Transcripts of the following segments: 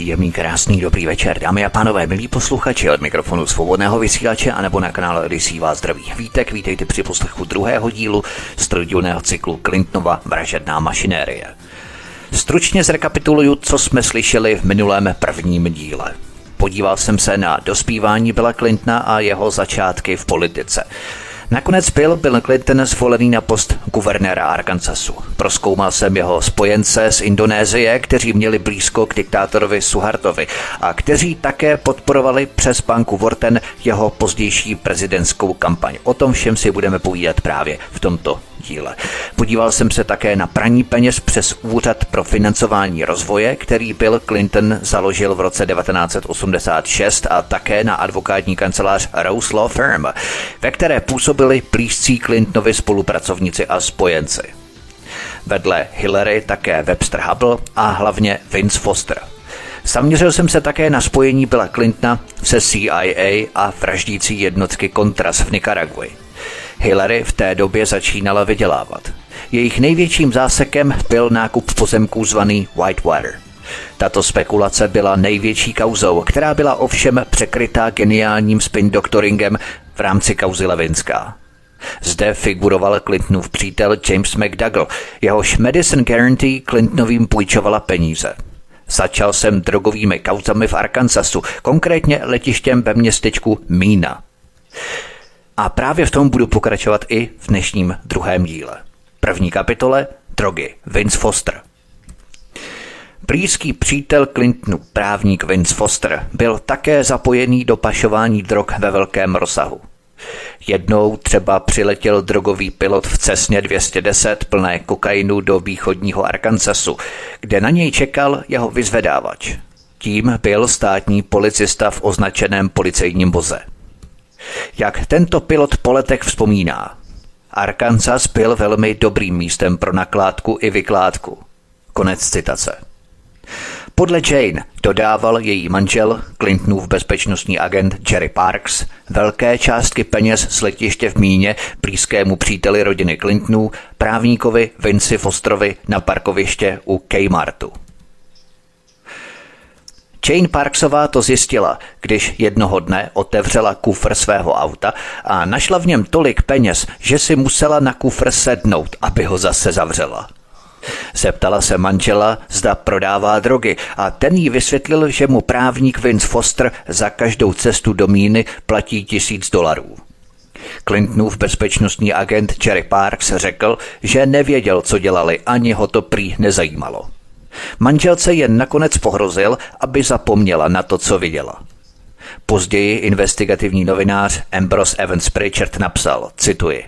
Příjemný, krásný, dobrý večer, dámy a pánové, milí posluchači od mikrofonu svobodného vysílače anebo na kanále Odisí vás zdraví. Vítek, vítejte při poslechu druhého dílu z trojdílného cyklu Clintnova vražedná mašinérie. Stručně zrekapituluju, co jsme slyšeli v minulém prvním díle. Podíval jsem se na dospívání Billa Clintona a jeho začátky v politice. Nakonec byl Bill Clinton zvolený na post guvernéra Arkansasu. Proskoumal jsem jeho spojence z Indonésie, kteří měli blízko k diktátorovi Suhartovi a kteří také podporovali přes banku Vorten jeho pozdější prezidentskou kampaň. O tom všem si budeme povídat právě v tomto díle. Podíval jsem se také na praní peněz přes Úřad pro financování rozvoje, který Bill Clinton založil v roce 1986 a také na advokátní kancelář Rose Law Firm, ve které působili blízcí Clintonovi spolupracovníci a spojenci. Vedle Hillary také Webster Hubble a hlavně Vince Foster. Zaměřil jsem se také na spojení Billa Clintona se CIA a vraždící jednotky Contras v Nikaraguji. Hillary v té době začínala vydělávat. Jejich největším zásekem byl nákup pozemků zvaný Whitewater. Tato spekulace byla největší kauzou, která byla ovšem překrytá geniálním spin doktoringem v rámci kauzy Levinská. Zde figuroval Clintonův přítel James McDougall, jehož Medicine Guarantee Clintonovým půjčovala peníze. Začal jsem drogovými kauzami v Arkansasu, konkrétně letištěm ve městečku Mína. A právě v tom budu pokračovat i v dnešním druhém díle. První kapitole Drogy Vince Foster. Blízký přítel Clintonu, právník Vince Foster, byl také zapojený do pašování drog ve velkém rozsahu. Jednou třeba přiletěl drogový pilot v Cesně 210 plné kokainu do východního Arkansasu, kde na něj čekal jeho vyzvedávač. Tím byl státní policista v označeném policejním voze. Jak tento pilot po letech vzpomíná, Arkansas byl velmi dobrým místem pro nakládku i vykládku. Konec citace. Podle Jane dodával její manžel, Clintonův bezpečnostní agent Jerry Parks, velké částky peněz z letiště v Míně blízkému příteli rodiny Clintonů, právníkovi Vinci Fosterovi na parkoviště u Kmartu. Jane Parksová to zjistila, když jednoho dne otevřela kufr svého auta a našla v něm tolik peněz, že si musela na kufr sednout, aby ho zase zavřela. Zeptala se manžela, zda prodává drogy a ten jí vysvětlil, že mu právník Vince Foster za každou cestu do míny platí tisíc dolarů. Clintonův bezpečnostní agent Jerry Parks řekl, že nevěděl, co dělali, ani ho to prý nezajímalo. Manželce jen nakonec pohrozil, aby zapomněla na to, co viděla. Později investigativní novinář Ambrose Evans Pritchard napsal, cituji,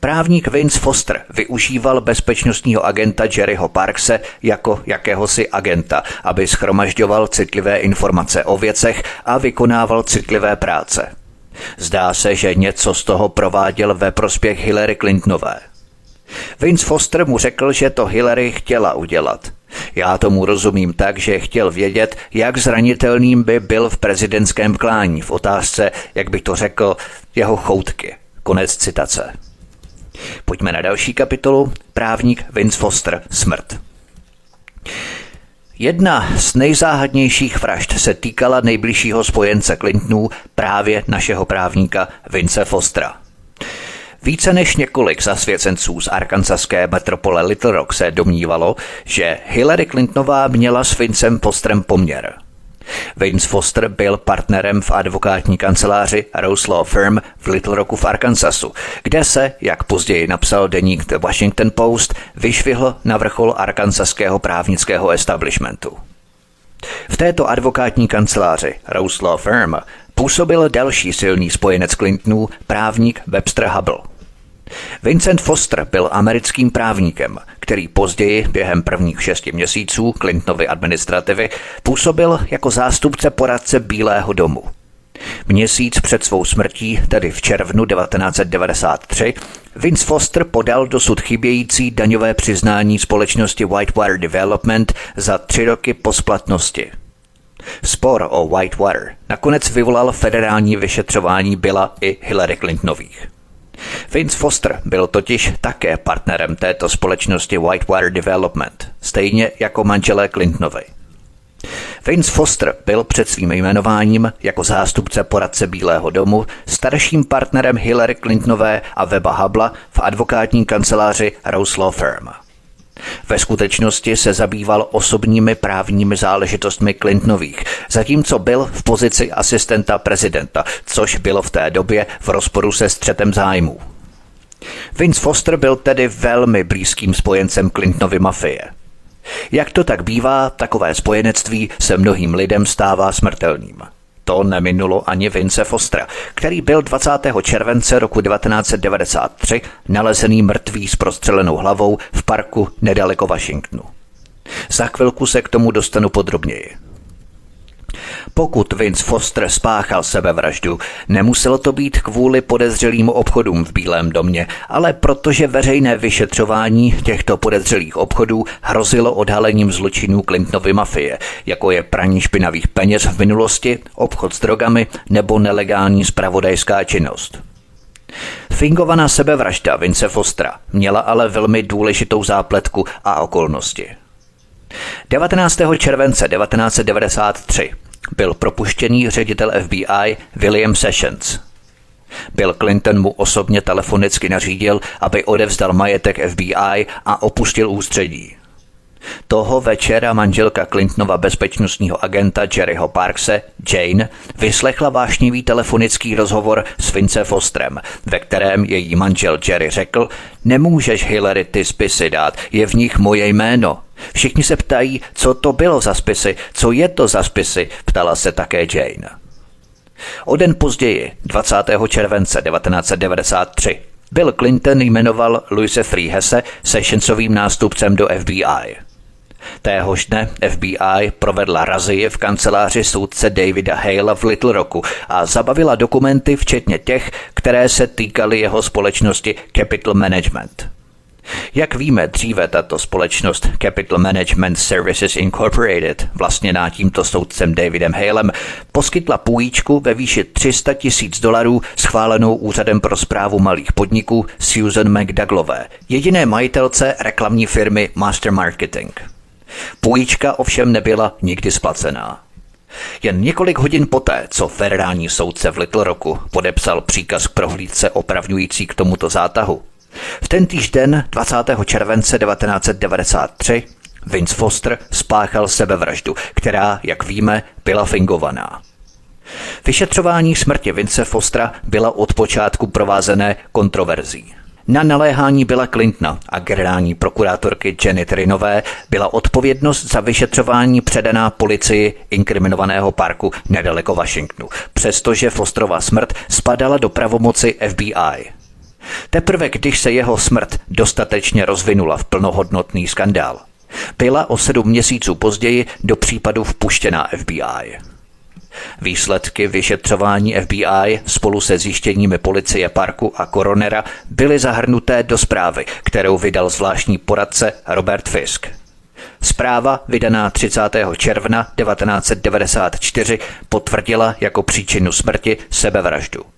Právník Vince Foster využíval bezpečnostního agenta Jerryho Parkse jako jakéhosi agenta, aby schromažďoval citlivé informace o věcech a vykonával citlivé práce. Zdá se, že něco z toho prováděl ve prospěch Hillary Clintonové. Vince Foster mu řekl, že to Hillary chtěla udělat. Já tomu rozumím tak, že chtěl vědět, jak zranitelným by byl v prezidentském klání v otázce, jak by to řekl, jeho choutky. Konec citace. Pojďme na další kapitolu. Právník Vince Foster. Smrt. Jedna z nejzáhadnějších vražd se týkala nejbližšího spojence Clintonů, právě našeho právníka Vince Fostera. Více než několik zasvěcenců z arkansaské metropole Little Rock se domnívalo, že Hillary Clintonová měla s Vincem Fosterem poměr. Vince Foster byl partnerem v advokátní kanceláři Rose Law Firm v Little Rocku v Arkansasu, kde se, jak později napsal deník The Washington Post, vyšvihl na vrchol arkansaského právnického establishmentu. V této advokátní kanceláři Rose Law Firm působil další silný spojenec Clintonů, právník Webster Hubble – Vincent Foster byl americkým právníkem, který později během prvních šesti měsíců Clintonovy administrativy působil jako zástupce poradce Bílého domu. Měsíc před svou smrtí, tedy v červnu 1993, Vince Foster podal dosud chybějící daňové přiznání společnosti Whitewater Development za tři roky po splatnosti. Spor o Whitewater nakonec vyvolal federální vyšetřování Billa i Hillary Clintonových. Vince Foster byl totiž také partnerem této společnosti Whitewater Development, stejně jako manželé Clintonovi. Vince Foster byl před svým jmenováním jako zástupce poradce Bílého domu starším partnerem Hillary Clintonové a Weba Habla v advokátní kanceláři Rose Law Firm. Ve skutečnosti se zabýval osobními právními záležitostmi Clintonových, zatímco byl v pozici asistenta prezidenta, což bylo v té době v rozporu se střetem zájmů. Vince Foster byl tedy velmi blízkým spojencem Clintonovy mafie – jak to tak bývá, takové spojenectví se mnohým lidem stává smrtelným. To neminulo ani Vince Fostera, který byl 20. července roku 1993 nalezený mrtvý s prostřelenou hlavou v parku nedaleko Washingtonu. Za chvilku se k tomu dostanu podrobněji. Pokud Vince Foster spáchal sebevraždu, nemuselo to být kvůli podezřelým obchodům v Bílém domě, ale protože veřejné vyšetřování těchto podezřelých obchodů hrozilo odhalením zločinů Clintonovy mafie, jako je praní špinavých peněz v minulosti, obchod s drogami nebo nelegální spravodajská činnost. Fingovaná sebevražda Vince Fostera měla ale velmi důležitou zápletku a okolnosti. 19. července 1993 byl propuštěný ředitel FBI William Sessions. Bill Clinton mu osobně telefonicky nařídil, aby odevzdal majetek FBI a opustil ústředí. Toho večera manželka Clintonova bezpečnostního agenta Jerryho Parkse, Jane, vyslechla vášnivý telefonický rozhovor s Vince Fostrem, ve kterém její manžel Jerry řekl, nemůžeš Hillary ty spisy dát, je v nich moje jméno. Všichni se ptají, co to bylo za spisy, co je to za spisy, ptala se také Jane. O den později, 20. července 1993, Bill Clinton jmenoval Louise Freehese sessionsovým nástupcem do FBI. Téhož dne FBI provedla razie v kanceláři soudce Davida Halea v Little Rocku a zabavila dokumenty včetně těch, které se týkaly jeho společnosti Capital Management. Jak víme, dříve tato společnost Capital Management Services Incorporated, vlastněná tímto soudcem Davidem Halem, poskytla půjčku ve výši 300 tisíc dolarů schválenou Úřadem pro zprávu malých podniků Susan McDouglové, jediné majitelce reklamní firmy Master Marketing. Půjčka ovšem nebyla nikdy splacená. Jen několik hodin poté, co federální soudce v Little Rocku podepsal příkaz k prohlídce opravňující k tomuto zátahu, v ten týžden 20. července 1993 Vince Foster spáchal sebevraždu, která, jak víme, byla fingovaná. Vyšetřování smrti Vince Fostera byla od počátku provázené kontroverzí. Na naléhání byla Clintona a generální prokurátorky Jenny Trinové byla odpovědnost za vyšetřování předaná policii inkriminovaného parku nedaleko Washingtonu, přestože Fosterova smrt spadala do pravomoci FBI. Teprve když se jeho smrt dostatečně rozvinula v plnohodnotný skandál, byla o sedm měsíců později do případu vpuštěná FBI. Výsledky vyšetřování FBI spolu se zjištěními policie parku a koronera byly zahrnuté do zprávy, kterou vydal zvláštní poradce Robert Fisk. Zpráva, vydaná 30. června 1994, potvrdila jako příčinu smrti sebevraždu.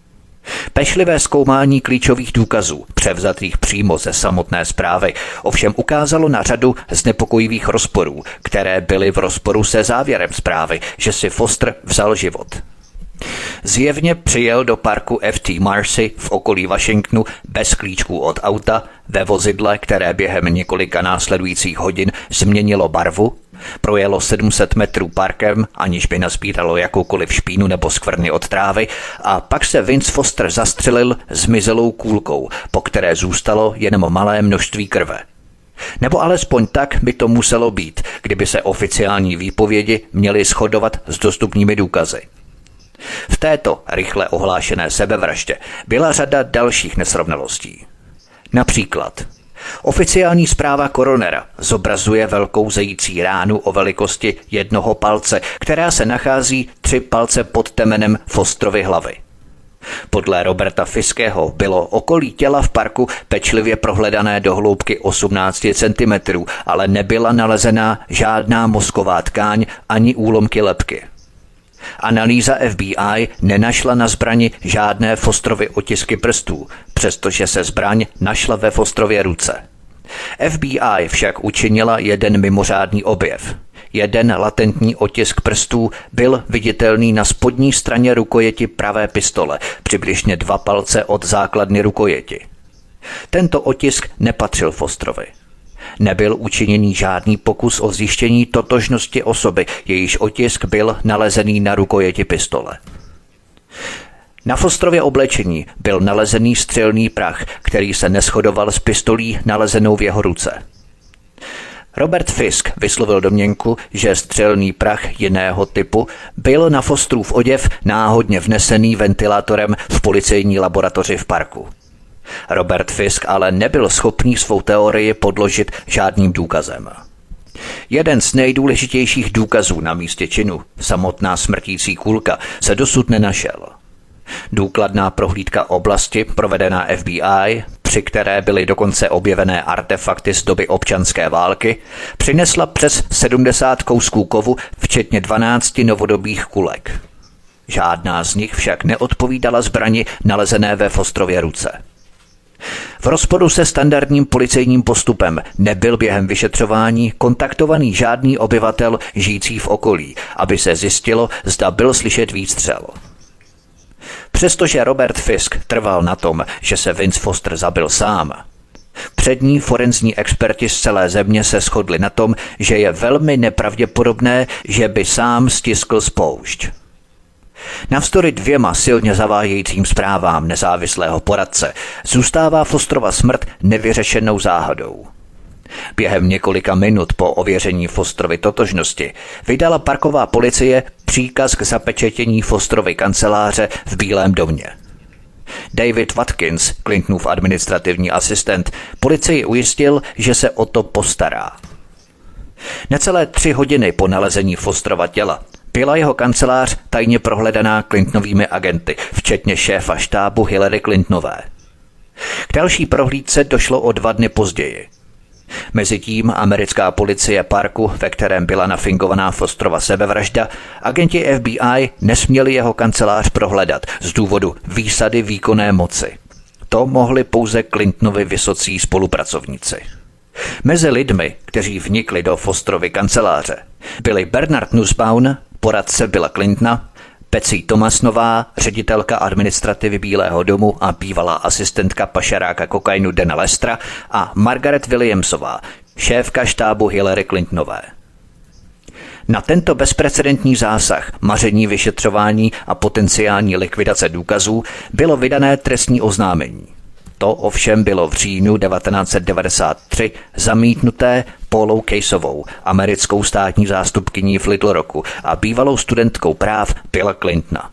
Pešlivé zkoumání klíčových důkazů, převzatých přímo ze samotné zprávy, ovšem ukázalo na řadu znepokojivých rozporů, které byly v rozporu se závěrem zprávy, že si Foster vzal život. Zjevně přijel do parku FT Marcy v okolí Washingtonu bez klíčků od auta ve vozidle, které během několika následujících hodin změnilo barvu, projelo 700 metrů parkem, aniž by nazbíralo jakoukoliv špínu nebo skvrny od trávy a pak se Vince Foster zastřelil zmizelou kůlkou, po které zůstalo jenom malé množství krve. Nebo alespoň tak by to muselo být, kdyby se oficiální výpovědi měly shodovat s dostupnými důkazy. V této rychle ohlášené sebevraždě byla řada dalších nesrovnalostí. Například Oficiální zpráva koronera zobrazuje velkou zející ránu o velikosti jednoho palce, která se nachází tři palce pod temenem Fostrovy hlavy. Podle Roberta Fiského bylo okolí těla v parku pečlivě prohledané do hloubky 18 cm, ale nebyla nalezená žádná mozková tkáň ani úlomky lepky. Analýza FBI nenašla na zbrani žádné Fostrovy otisky prstů, přestože se zbraň našla ve Fostrově ruce. FBI však učinila jeden mimořádný objev. Jeden latentní otisk prstů byl viditelný na spodní straně rukojeti pravé pistole, přibližně dva palce od základny rukojeti. Tento otisk nepatřil Fostrovi. Nebyl učiněný žádný pokus o zjištění totožnosti osoby, jejíž otisk byl nalezený na rukojeti pistole. Na Fostrově oblečení byl nalezený střelný prach, který se neschodoval s pistolí nalezenou v jeho ruce. Robert Fisk vyslovil domněnku, že střelný prach jiného typu byl na Fostrův oděv náhodně vnesený ventilátorem v policejní laboratoři v parku. Robert Fisk ale nebyl schopný svou teorii podložit žádným důkazem. Jeden z nejdůležitějších důkazů na místě činu, samotná smrtící kulka, se dosud nenašel. Důkladná prohlídka oblasti, provedená FBI, při které byly dokonce objevené artefakty z doby občanské války, přinesla přes 70 kousků kovu, včetně 12 novodobých kulek. Žádná z nich však neodpovídala zbrani nalezené ve Fostrově ruce. V rozporu se standardním policejním postupem nebyl během vyšetřování kontaktovaný žádný obyvatel žijící v okolí, aby se zjistilo, zda byl slyšet výstřel. Přestože Robert Fisk trval na tom, že se Vince Foster zabil sám, Přední forenzní experti z celé země se shodli na tom, že je velmi nepravděpodobné, že by sám stiskl spoušť. Navzdory dvěma silně zavádějícím zprávám nezávislého poradce zůstává Fostrova smrt nevyřešenou záhadou. Během několika minut po ověření Fostrovy totožnosti vydala parková policie příkaz k zapečetění Fostrovy kanceláře v Bílém domě. David Watkins, Clintonův administrativní asistent, policii ujistil, že se o to postará. Necelé tři hodiny po nalezení Fostrova těla byla jeho kancelář tajně prohledaná Clintonovými agenty, včetně šéfa štábu Hillary Clintonové. K další prohlídce došlo o dva dny později. Mezitím americká policie parku, ve kterém byla nafingovaná Fostrova sebevražda, agenti FBI nesměli jeho kancelář prohledat z důvodu výsady výkonné moci. To mohli pouze Clintonovi vysocí spolupracovníci. Mezi lidmi, kteří vnikli do Fostrovy kanceláře, byli Bernard Nussbaum, poradce Billa Clintona, Pecí Tomasnová, ředitelka administrativy Bílého domu a bývalá asistentka pašeráka kokainu Dana Lestra a Margaret Williamsová, šéfka štábu Hillary Clintonové. Na tento bezprecedentní zásah, maření vyšetřování a potenciální likvidace důkazů bylo vydané trestní oznámení. To ovšem bylo v říjnu 1993 zamítnuté Paulou Caseovou, americkou státní zástupkyní v Little Rocku a bývalou studentkou práv Billa Clintona.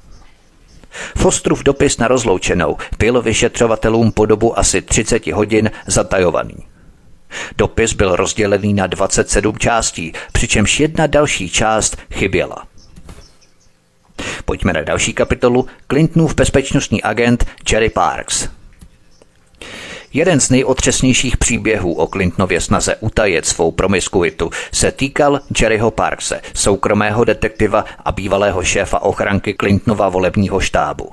Fostrův dopis na rozloučenou byl vyšetřovatelům po dobu asi 30 hodin zatajovaný. Dopis byl rozdělený na 27 částí, přičemž jedna další část chyběla. Pojďme na další kapitolu Clintonův bezpečnostní agent Jerry Parks – Jeden z nejotřesnějších příběhů o Clintonově snaze utajet svou promiskuitu se týkal Jerryho Parkse, soukromého detektiva a bývalého šéfa ochranky Clintonova volebního štábu.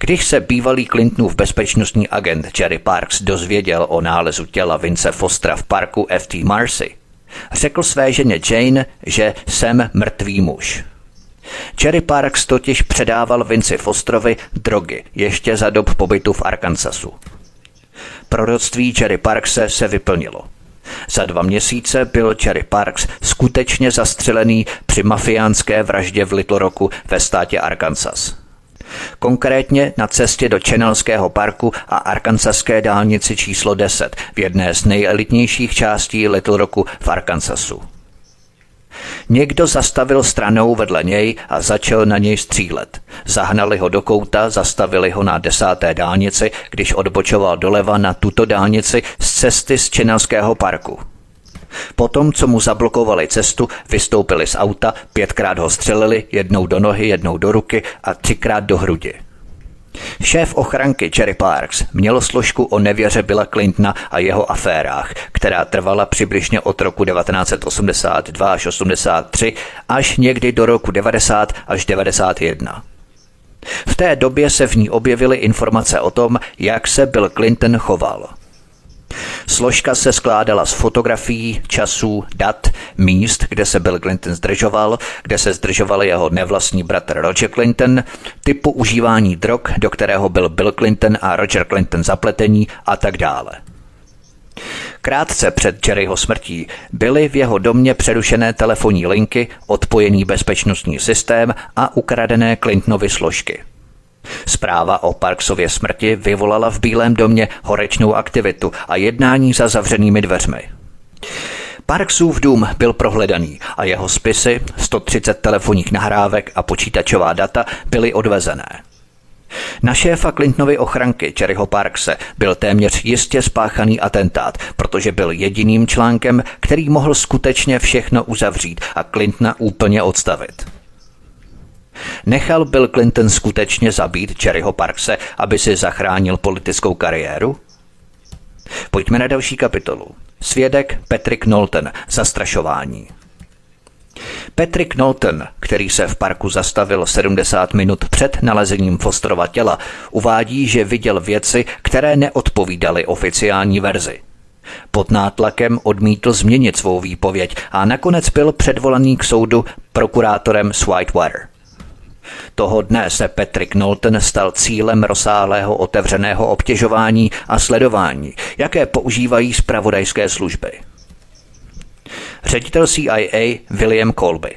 Když se bývalý Clintonův bezpečnostní agent Jerry Parks dozvěděl o nálezu těla Vince Fostra v parku FT Marcy, řekl své ženě Jane, že jsem mrtvý muž. Jerry Parks totiž předával Vinci Fostrovi drogy ještě za dob pobytu v Arkansasu. Proroctví Jerry Parkse se vyplnilo. Za dva měsíce byl Jerry Parks skutečně zastřelený při mafiánské vraždě v Little Rocku ve státě Arkansas. Konkrétně na cestě do Channelského parku a Arkansaské dálnici číslo 10 v jedné z nejelitnějších částí Little Rocku v Arkansasu. Někdo zastavil stranou vedle něj a začal na něj střílet. Zahnali ho do kouta, zastavili ho na desáté dálnici, když odbočoval doleva na tuto dálnici z cesty z Čenelského parku. Potom, co mu zablokovali cestu, vystoupili z auta, pětkrát ho střelili, jednou do nohy, jednou do ruky a třikrát do hrudi. Šéf ochranky Cherry Parks měl složku o nevěře Billa Clintona a jeho aférách, která trvala přibližně od roku 1982 až 83 až někdy do roku 90 až 91. V té době se v ní objevily informace o tom, jak se Bill Clinton choval. Složka se skládala z fotografií, časů, dat, míst, kde se Bill Clinton zdržoval, kde se zdržoval jeho nevlastní bratr Roger Clinton, typu užívání drog, do kterého byl Bill Clinton a Roger Clinton zapletení a tak dále. Krátce před Jerryho smrtí byly v jeho domě přerušené telefonní linky, odpojený bezpečnostní systém a ukradené Clintonovy složky. Zpráva o Parksově smrti vyvolala v Bílém domě horečnou aktivitu a jednání za zavřenými dveřmi. Parksův dům byl prohledaný a jeho spisy, 130 telefonních nahrávek a počítačová data byly odvezené. Na šéfa Clintonovy ochranky Jerryho Parkse byl téměř jistě spáchaný atentát, protože byl jediným článkem, který mohl skutečně všechno uzavřít a Clintona úplně odstavit. Nechal Bill Clinton skutečně zabít Jerryho Parkse, aby si zachránil politickou kariéru? Pojďme na další kapitolu. Svědek Patrick Knowlton, zastrašování. Patrick Knowlton, který se v parku zastavil 70 minut před nalezením Fosterova těla, uvádí, že viděl věci, které neodpovídaly oficiální verzi. Pod nátlakem odmítl změnit svou výpověď a nakonec byl předvolaný k soudu prokurátorem Sweetwater. Toho dne se Patrick Knowlton stal cílem rozsáhlého otevřeného obtěžování a sledování, jaké používají zpravodajské služby. Ředitel CIA William Colby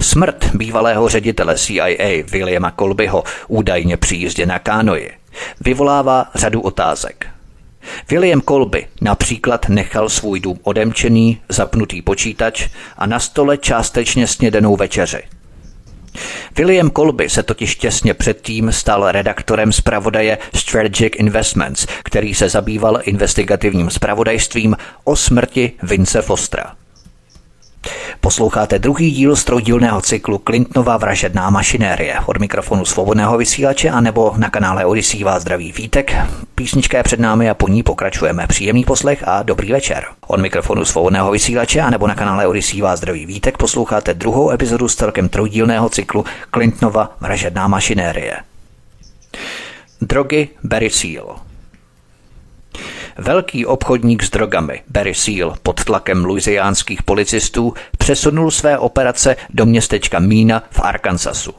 Smrt bývalého ředitele CIA Williama Colbyho údajně při jízdě na kánoji vyvolává řadu otázek. William Colby například nechal svůj dům odemčený, zapnutý počítač a na stole částečně snědenou večeři – William Colby se totiž těsně předtím stal redaktorem zpravodaje Strategic Investments, který se zabýval investigativním zpravodajstvím o smrti Vince Fostera. Posloucháte druhý díl trojdílného cyklu Clintonova vražedná mašinérie. Od mikrofonu svobodného vysílače a nebo na kanále Odisí vás zdraví Vítek. Písnička je před námi a po ní pokračujeme. Příjemný poslech a dobrý večer. Od mikrofonu svobodného vysílače a nebo na kanále Odisí vás zdraví Vítek posloucháte druhou epizodu z celkem trojdílného cyklu Clintonova vražedná mašinérie. Drogy Barry Seal Velký obchodník s drogami Barry Seal pod tlakem louisiánských policistů přesunul své operace do městečka Mína v Arkansasu.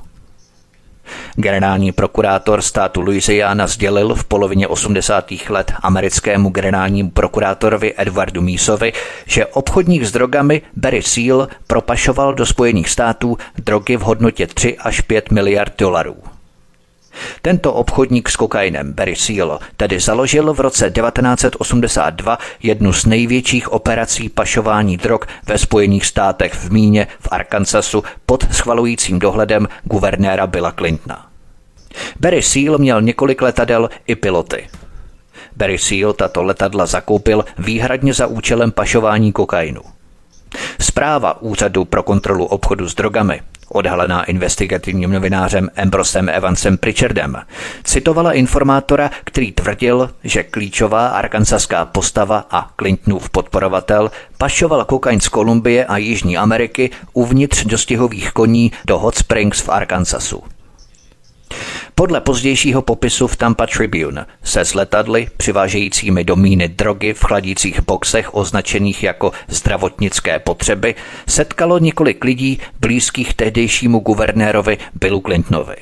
Generální prokurátor státu Louisiana sdělil v polovině 80. let americkému generálnímu prokurátorovi Edwardu Mísovi, že obchodník s drogami Barry Seal propašoval do Spojených států drogy v hodnotě 3 až 5 miliard dolarů. Tento obchodník s kokainem Barry Seal tedy založil v roce 1982 jednu z největších operací pašování drog ve Spojených státech v Míně v Arkansasu pod schvalujícím dohledem guvernéra Billa Clintona. Barry Seal měl několik letadel i piloty. Barry Seal tato letadla zakoupil výhradně za účelem pašování kokainu. Zpráva Úřadu pro kontrolu obchodu s drogami odhalená investigativním novinářem Ambrosem Evansem Pritchardem, citovala informátora, který tvrdil, že klíčová arkansaská postava a Clintonův podporovatel pašoval kokain z Kolumbie a Jižní Ameriky uvnitř dostihových koní do Hot Springs v Arkansasu. Podle pozdějšího popisu v Tampa Tribune se s letadly přivážejícími do míny drogy v chladících boxech označených jako zdravotnické potřeby setkalo několik lidí blízkých tehdejšímu guvernérovi Billu Clintonovi.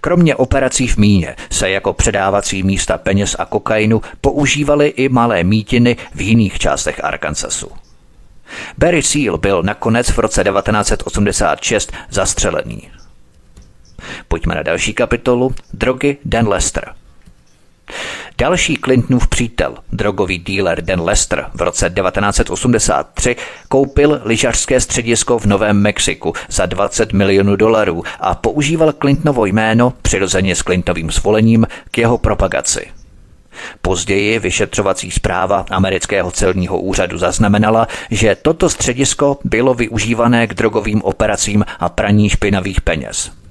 Kromě operací v míně se jako předávací místa peněz a kokainu používaly i malé mítiny v jiných částech Arkansasu. Barry Seal byl nakonec v roce 1986 zastřelený. Pojďme na další kapitolu. Drogy Dan Lester. Další Clintonův přítel, drogový dealer Dan Lester, v roce 1983 koupil lyžařské středisko v Novém Mexiku za 20 milionů dolarů a používal Clintonovo jméno, přirozeně s Clintonovým svolením, k jeho propagaci. Později vyšetřovací zpráva amerického celního úřadu zaznamenala, že toto středisko bylo využívané k drogovým operacím a praní špinavých peněz.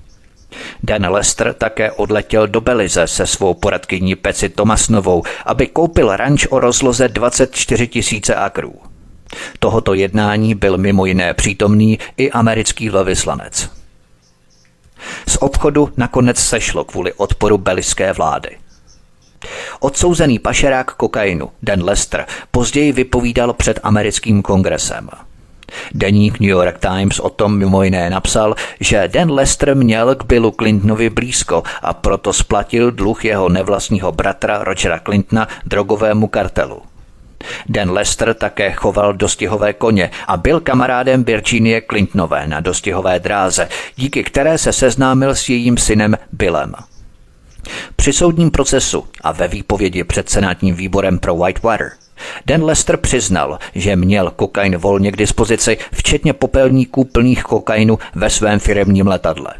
Dan Lester také odletěl do Belize se svou poradkyní Peci Tomasnovou, aby koupil ranč o rozloze 24 tisíce akrů. Tohoto jednání byl mimo jiné přítomný i americký velvyslanec. Z obchodu nakonec sešlo kvůli odporu beliské vlády. Odsouzený pašerák kokainu Dan Lester později vypovídal před americkým kongresem – Deník New York Times o tom mimo jiné napsal, že Dan Lester měl k Billu Clintonovi blízko a proto splatil dluh jeho nevlastního bratra Rogera Clintona drogovému kartelu. Dan Lester také choval dostihové koně a byl kamarádem Virginie Clintonové na dostihové dráze, díky které se seznámil s jejím synem Billem. Při soudním procesu a ve výpovědi před senátním výborem pro Whitewater Dan Lester přiznal, že měl kokain volně k dispozici, včetně popelníků plných kokainu ve svém firemním letadle.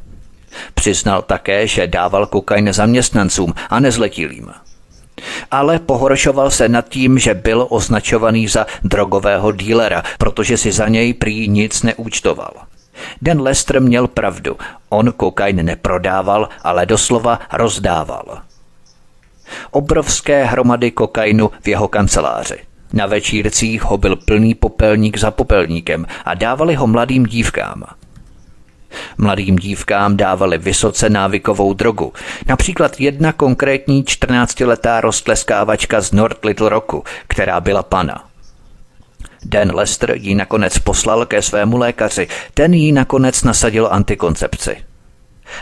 Přiznal také, že dával kokain zaměstnancům a nezletilým. Ale pohoršoval se nad tím, že byl označovaný za drogového dílera, protože si za něj prý nic neúčtoval. Dan Lester měl pravdu. On kokain neprodával, ale doslova rozdával obrovské hromady kokainu v jeho kanceláři. Na večírcích ho byl plný popelník za popelníkem a dávali ho mladým dívkám. Mladým dívkám dávali vysoce návykovou drogu, například jedna konkrétní 14-letá roztleskávačka z North Little Rocku, která byla pana. Dan Lester ji nakonec poslal ke svému lékaři, ten jí nakonec nasadil antikoncepci.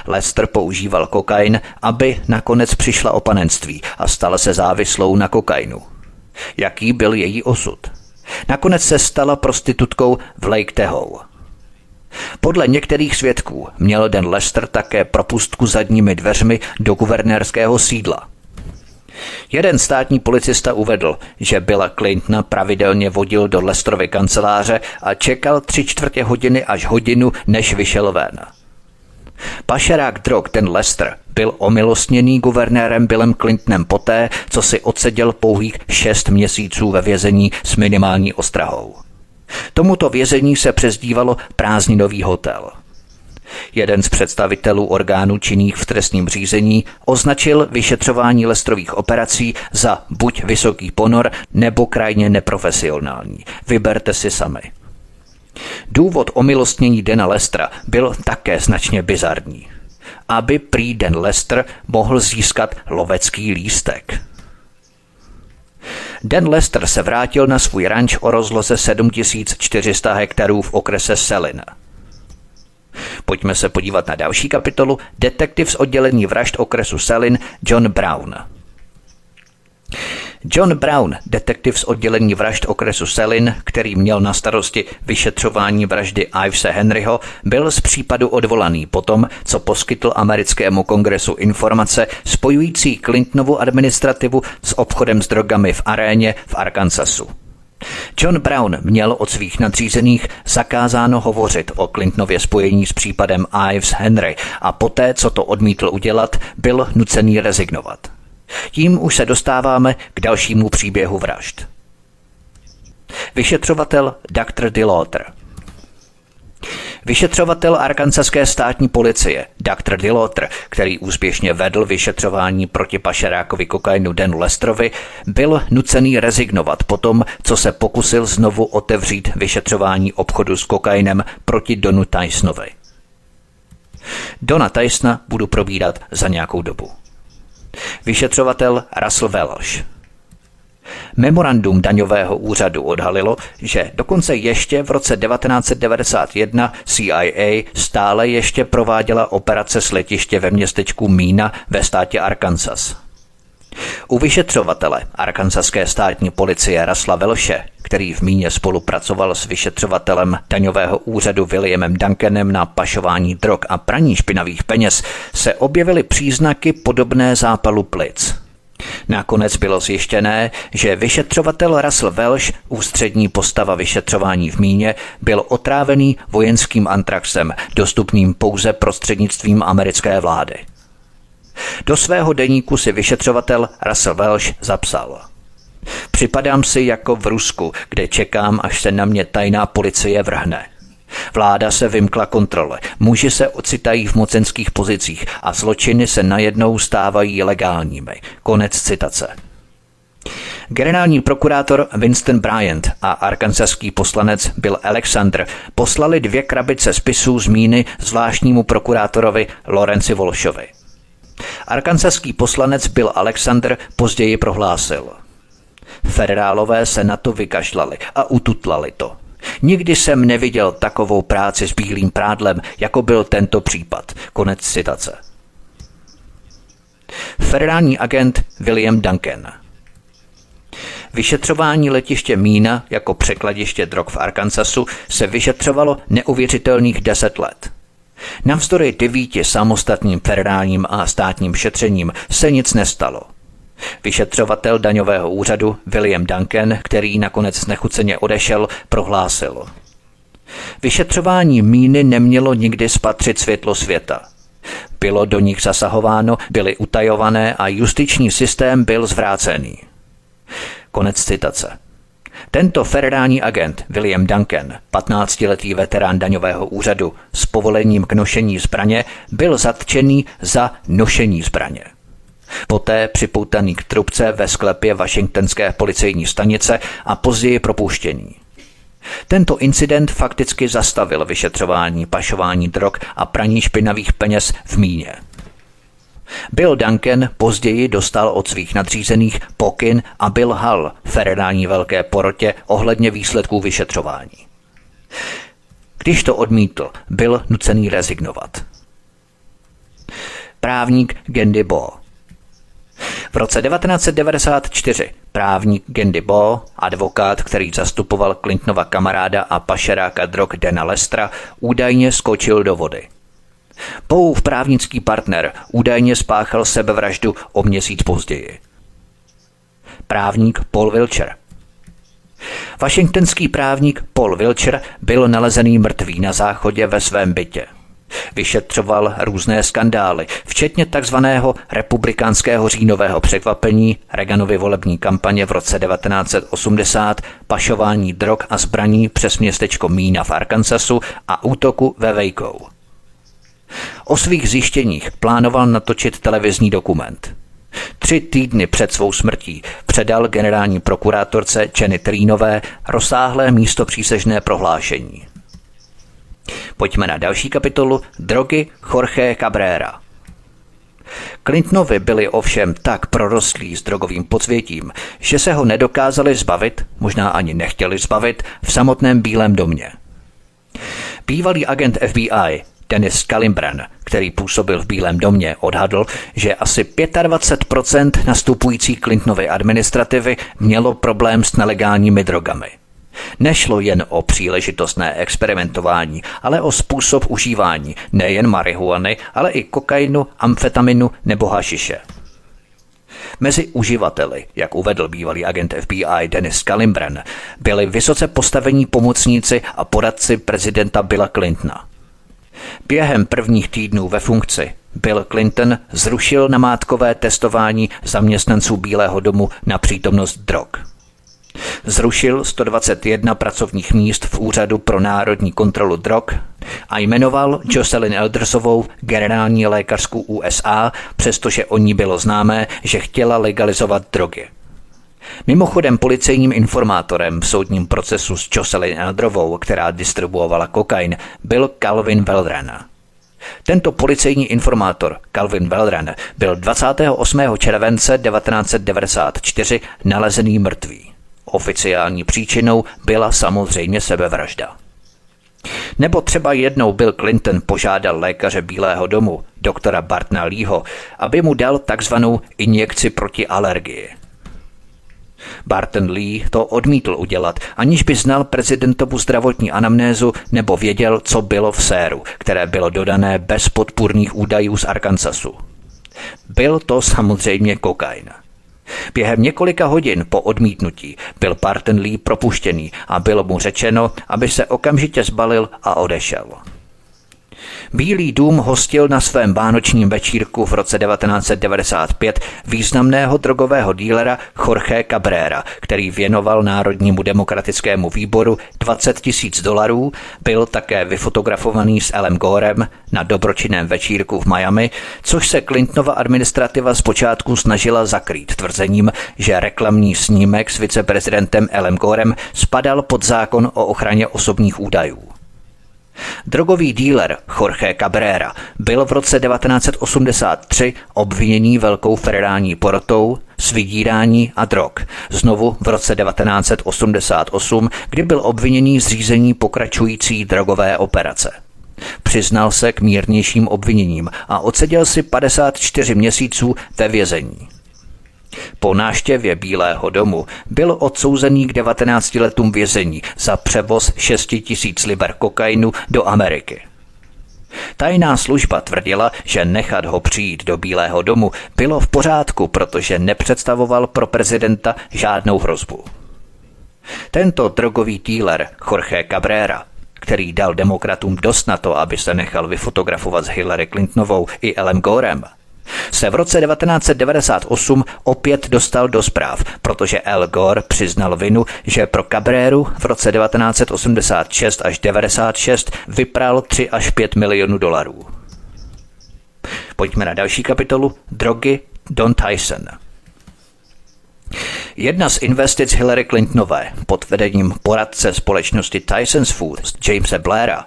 Lester používal kokain, aby nakonec přišla o panenství a stala se závislou na kokainu. Jaký byl její osud? Nakonec se stala prostitutkou v Lake Tahoe. Podle některých svědků měl den Lester také propustku zadními dveřmi do guvernérského sídla. Jeden státní policista uvedl, že Billa Clintona pravidelně vodil do Lesterovy kanceláře a čekal tři čtvrtě hodiny až hodinu, než vyšel ven. Pašerák drog, ten Lester, byl omilostněný guvernérem Billem Clintonem poté, co si odseděl pouhých šest měsíců ve vězení s minimální ostrahou. Tomuto vězení se přezdívalo prázdninový hotel. Jeden z představitelů orgánů činných v trestním řízení označil vyšetřování Lestrových operací za buď vysoký ponor nebo krajně neprofesionální. Vyberte si sami. Důvod omilostnění Dena Lestra byl také značně bizarní. Aby prý Den Lester mohl získat lovecký lístek. Den Lester se vrátil na svůj ranč o rozloze 7400 hektarů v okrese Selin. Pojďme se podívat na další kapitolu Detektiv z oddělení vražd okresu Selin John Brown. John Brown, detektiv z oddělení vražd okresu Selin, který měl na starosti vyšetřování vraždy Ivese Henryho, byl z případu odvolaný potom, co poskytl americkému kongresu informace spojující Clintonovu administrativu s obchodem s drogami v aréně v Arkansasu. John Brown měl od svých nadřízených zakázáno hovořit o Clintonově spojení s případem Ives Henry a poté, co to odmítl udělat, byl nucený rezignovat. Tím už se dostáváme k dalšímu příběhu vražd. Vyšetřovatel Dr. Dilotr Vyšetřovatel arkansaské státní policie Dr. Dilotr, který úspěšně vedl vyšetřování proti pašerákovi kokainu Denu Lestrovi, byl nucený rezignovat po tom, co se pokusil znovu otevřít vyšetřování obchodu s kokainem proti Donu Tysonovi. Dona Tysona budu probírat za nějakou dobu. Vyšetřovatel Russell Welsh. Memorandum daňového úřadu odhalilo, že dokonce ještě v roce 1991 CIA stále ještě prováděla operace s letiště ve městečku Mína ve státě Arkansas. U vyšetřovatele arkansaské státní policie Rasla Velše, který v Míně spolupracoval s vyšetřovatelem daňového úřadu Williamem Duncanem na pašování drog a praní špinavých peněz, se objevily příznaky podobné zápalu plic. Nakonec bylo zjištěné, že vyšetřovatel Russell Welsh, ústřední postava vyšetřování v míně, byl otrávený vojenským antraxem, dostupným pouze prostřednictvím americké vlády. Do svého deníku si vyšetřovatel Russell Welsh zapsal. Připadám si jako v Rusku, kde čekám, až se na mě tajná policie vrhne. Vláda se vymkla kontrole, muži se ocitají v mocenských pozicích a zločiny se najednou stávají legálními. Konec citace. Generální prokurátor Winston Bryant a arkansaský poslanec Bill Alexander poslali dvě krabice spisů z míny zvláštnímu prokurátorovi Lorenci Volšovi. Arkansaský poslanec Bill Alexander později prohlásil. Federálové se na to vykašlali a ututlali to. Nikdy jsem neviděl takovou práci s bílým prádlem, jako byl tento případ. Konec citace. Federální agent William Duncan Vyšetřování letiště Mína jako překladiště drog v Arkansasu se vyšetřovalo neuvěřitelných deset let. Navzdory devíti samostatným federálním a státním šetřením se nic nestalo – Vyšetřovatel daňového úřadu William Duncan, který nakonec nechuceně odešel, prohlásil. Vyšetřování míny nemělo nikdy spatřit světlo světa. Bylo do nich zasahováno, byly utajované a justiční systém byl zvrácený. Konec citace. Tento federální agent William Duncan, 15-letý veterán daňového úřadu s povolením k nošení zbraně, byl zatčený za nošení zbraně. Poté připoutaný k trubce ve sklepě Washingtonské policejní stanice a později propuštění. Tento incident fakticky zastavil vyšetřování pašování drog a praní špinavých peněz v míně. Bill Duncan později dostal od svých nadřízených pokyn a byl hal federální velké porotě ohledně výsledků vyšetřování. Když to odmítl, byl nucený rezignovat. Právník Gendy Bo v roce 1994 právník Gendy Bo, advokát, který zastupoval Clintonova kamaráda a pašeráka drog Dana Lestra, údajně skočil do vody. Boův právnický partner údajně spáchal sebevraždu o měsíc později. Právník Paul Wilcher Washingtonský právník Paul Wilcher byl nalezený mrtvý na záchodě ve svém bytě – Vyšetřoval různé skandály, včetně takzvaného republikánského říjnového překvapení, Reaganovy volební kampaně v roce 1980, pašování drog a zbraní přes městečko Mína v Arkansasu a útoku ve Vejkou. O svých zjištěních plánoval natočit televizní dokument. Tři týdny před svou smrtí předal generální prokurátorce Jenny Trínové rozsáhlé místo přísežné prohlášení. Pojďme na další kapitolu Drogy Jorge Cabrera. Clintonovi byli ovšem tak prorostlí s drogovým podsvětím, že se ho nedokázali zbavit, možná ani nechtěli zbavit, v samotném Bílém domě. Bývalý agent FBI Dennis Kalimbran, který působil v Bílém domě, odhadl, že asi 25% nastupující Clintonovy administrativy mělo problém s nelegálními drogami. Nešlo jen o příležitostné experimentování, ale o způsob užívání nejen marihuany, ale i kokainu, amfetaminu nebo hašiše. Mezi uživateli, jak uvedl bývalý agent FBI Dennis Kalimbran, byli vysoce postavení pomocníci a poradci prezidenta Billa Clintona. Během prvních týdnů ve funkci Bill Clinton zrušil namátkové testování zaměstnanců Bílého domu na přítomnost drog. Zrušil 121 pracovních míst v Úřadu pro národní kontrolu drog a jmenoval Jocelyn Eldersovou generální lékařskou USA, přestože o ní bylo známé, že chtěla legalizovat drogy. Mimochodem policejním informátorem v soudním procesu s Jocelyn Eldrovou, která distribuovala kokain, byl Calvin Veldran. Tento policejní informátor Calvin Veldran byl 28. července 1994 nalezený mrtvý. Oficiální příčinou byla samozřejmě sebevražda. Nebo třeba jednou Bill Clinton požádal lékaře Bílého domu, doktora Bartna Leeho, aby mu dal takzvanou injekci proti alergii. Barton Lee to odmítl udělat, aniž by znal prezidentovu zdravotní anamnézu nebo věděl, co bylo v séru, které bylo dodané bez podpůrných údajů z Arkansasu. Byl to samozřejmě kokain. Během několika hodin po odmítnutí byl Parton Lee propuštěný a bylo mu řečeno, aby se okamžitě zbalil a odešel. Bílý dům hostil na svém vánočním večírku v roce 1995 významného drogového dílera Jorge Cabrera, který věnoval Národnímu demokratickému výboru 20 tisíc dolarů, byl také vyfotografovaný s Elem Gorem na dobročinném večírku v Miami, což se Clintonova administrativa zpočátku snažila zakrýt tvrzením, že reklamní snímek s viceprezidentem Elem Gorem spadal pod zákon o ochraně osobních údajů. Drogový díler Jorge Cabrera byl v roce 1983 obviněný velkou federální porotou z vydírání a drog. Znovu v roce 1988, kdy byl obviněný z řízení pokračující drogové operace. Přiznal se k mírnějším obviněním a odseděl si 54 měsíců ve vězení. Po náštěvě Bílého domu byl odsouzený k 19 letům vězení za převoz 6 tisíc liber kokainu do Ameriky. Tajná služba tvrdila, že nechat ho přijít do Bílého domu bylo v pořádku, protože nepředstavoval pro prezidenta žádnou hrozbu. Tento drogový dealer Jorge Cabrera, který dal demokratům dost na to, aby se nechal vyfotografovat s Hillary Clintonovou i Elem Gorem, se v roce 1998 opět dostal do zpráv, protože Al Gore přiznal vinu, že pro Cabréru v roce 1986 až 96 vypral 3 až 5 milionů dolarů. Pojďme na další kapitolu. Drogy Don Tyson. Jedna z investic Hillary Clintonové pod vedením poradce společnosti Tyson's Foods Jamesa Blaira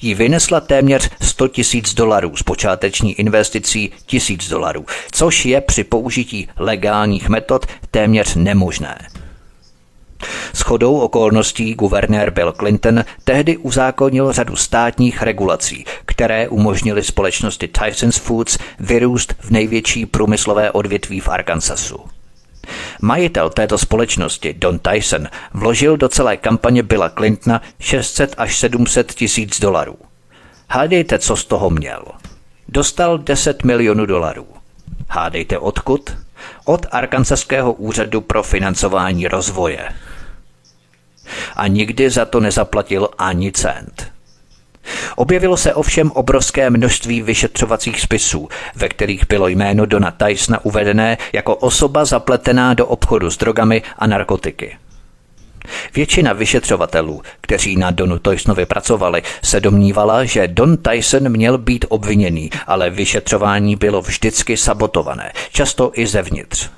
jí vynesla téměř 100 tisíc dolarů s počáteční investicí tisíc dolarů, což je při použití legálních metod téměř nemožné. S chodou okolností guvernér Bill Clinton tehdy uzákonil řadu státních regulací, které umožnily společnosti Tyson's Foods vyrůst v největší průmyslové odvětví v Arkansasu. Majitel této společnosti, Don Tyson, vložil do celé kampaně Billa Clintona 600 až 700 tisíc dolarů. Hádejte, co z toho měl. Dostal 10 milionů dolarů. Hádejte odkud? Od Arkansaského úřadu pro financování rozvoje. A nikdy za to nezaplatil ani cent. Objevilo se ovšem obrovské množství vyšetřovacích spisů, ve kterých bylo jméno Dona Tysona uvedené jako osoba zapletená do obchodu s drogami a narkotiky. Většina vyšetřovatelů, kteří na Donu Tysonovi pracovali, se domnívala, že Don Tyson měl být obviněný, ale vyšetřování bylo vždycky sabotované, často i zevnitř.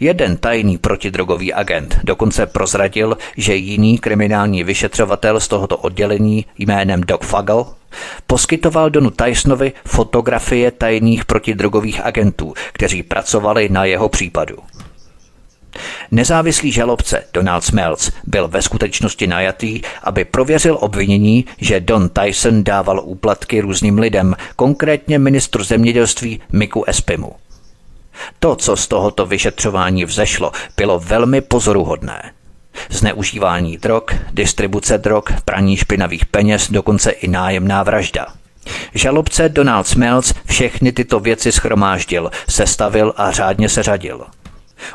Jeden tajný protidrogový agent dokonce prozradil, že jiný kriminální vyšetřovatel z tohoto oddělení jménem Doc Fagel poskytoval Donu Tysonovi fotografie tajných protidrogových agentů, kteří pracovali na jeho případu. Nezávislý žalobce Donald Smells byl ve skutečnosti najatý, aby prověřil obvinění, že Don Tyson dával úplatky různým lidem, konkrétně ministru zemědělství Miku Espimu. To, co z tohoto vyšetřování vzešlo, bylo velmi pozoruhodné. Zneužívání drog, distribuce drog, praní špinavých peněz, dokonce i nájemná vražda. Žalobce Donald Smells všechny tyto věci schromáždil, sestavil a řádně seřadil.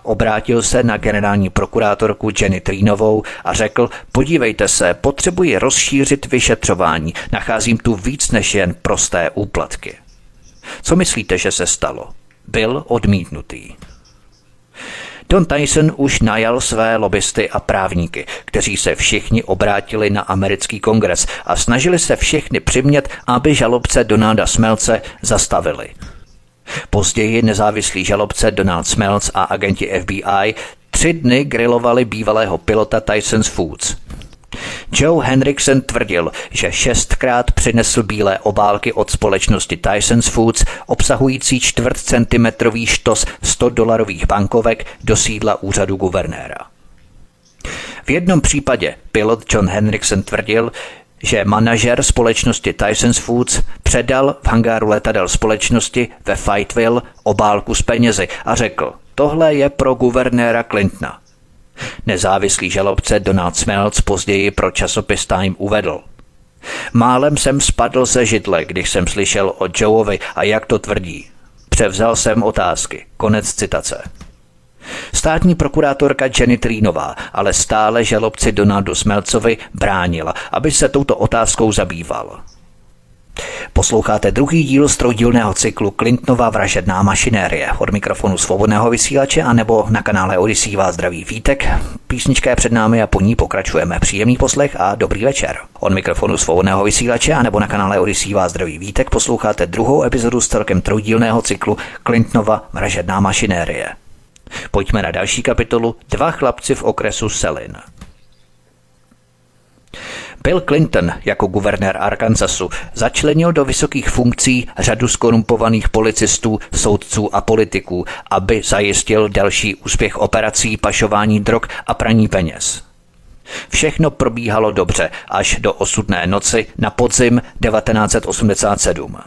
Obrátil se na generální prokurátorku Jenny Trínovou a řekl, podívejte se, potřebuji rozšířit vyšetřování, nacházím tu víc než jen prosté úplatky. Co myslíte, že se stalo? Byl odmítnutý. Don Tyson už najal své lobbysty a právníky, kteří se všichni obrátili na americký kongres a snažili se všechny přimět, aby žalobce Donalda Smelce zastavili. Později nezávislý žalobce Donald Smelc a agenti FBI tři dny grilovali bývalého pilota Tyson's Foods. Joe Henriksen tvrdil, že šestkrát přinesl bílé obálky od společnosti Tyson's Foods obsahující čtvrt centimetrový štos 100 dolarových bankovek do sídla úřadu guvernéra. V jednom případě pilot John Henriksen tvrdil, že manažer společnosti Tyson's Foods předal v hangáru letadel společnosti ve Fightville obálku s penězi a řekl, tohle je pro guvernéra Clintona. Nezávislý žalobce Donald Smeltz později pro časopis Time uvedl. Málem jsem spadl ze židle, když jsem slyšel o Joeovi a jak to tvrdí. Převzal jsem otázky. Konec citace. Státní prokurátorka Jenny Trínová ale stále žalobci Donaldu Smelcovi bránila, aby se touto otázkou zabýval. Posloucháte druhý díl stroudílného cyklu Clintonova vražedná mašinérie. Od mikrofonu svobodného vysílače a nebo na kanále Odisí vás zdraví Vítek. Písnička je před námi a po ní pokračujeme. Příjemný poslech a dobrý večer. Od mikrofonu svobodného vysílače a nebo na kanále Odisí vás zdraví Vítek posloucháte druhou epizodu z celkem troudílného cyklu Clintonova vražedná mašinérie. Pojďme na další kapitolu Dva chlapci v okresu Selin. Bill Clinton jako guvernér Arkansasu začlenil do vysokých funkcí řadu skorumpovaných policistů, soudců a politiků, aby zajistil další úspěch operací pašování drog a praní peněz. Všechno probíhalo dobře až do osudné noci na podzim 1987.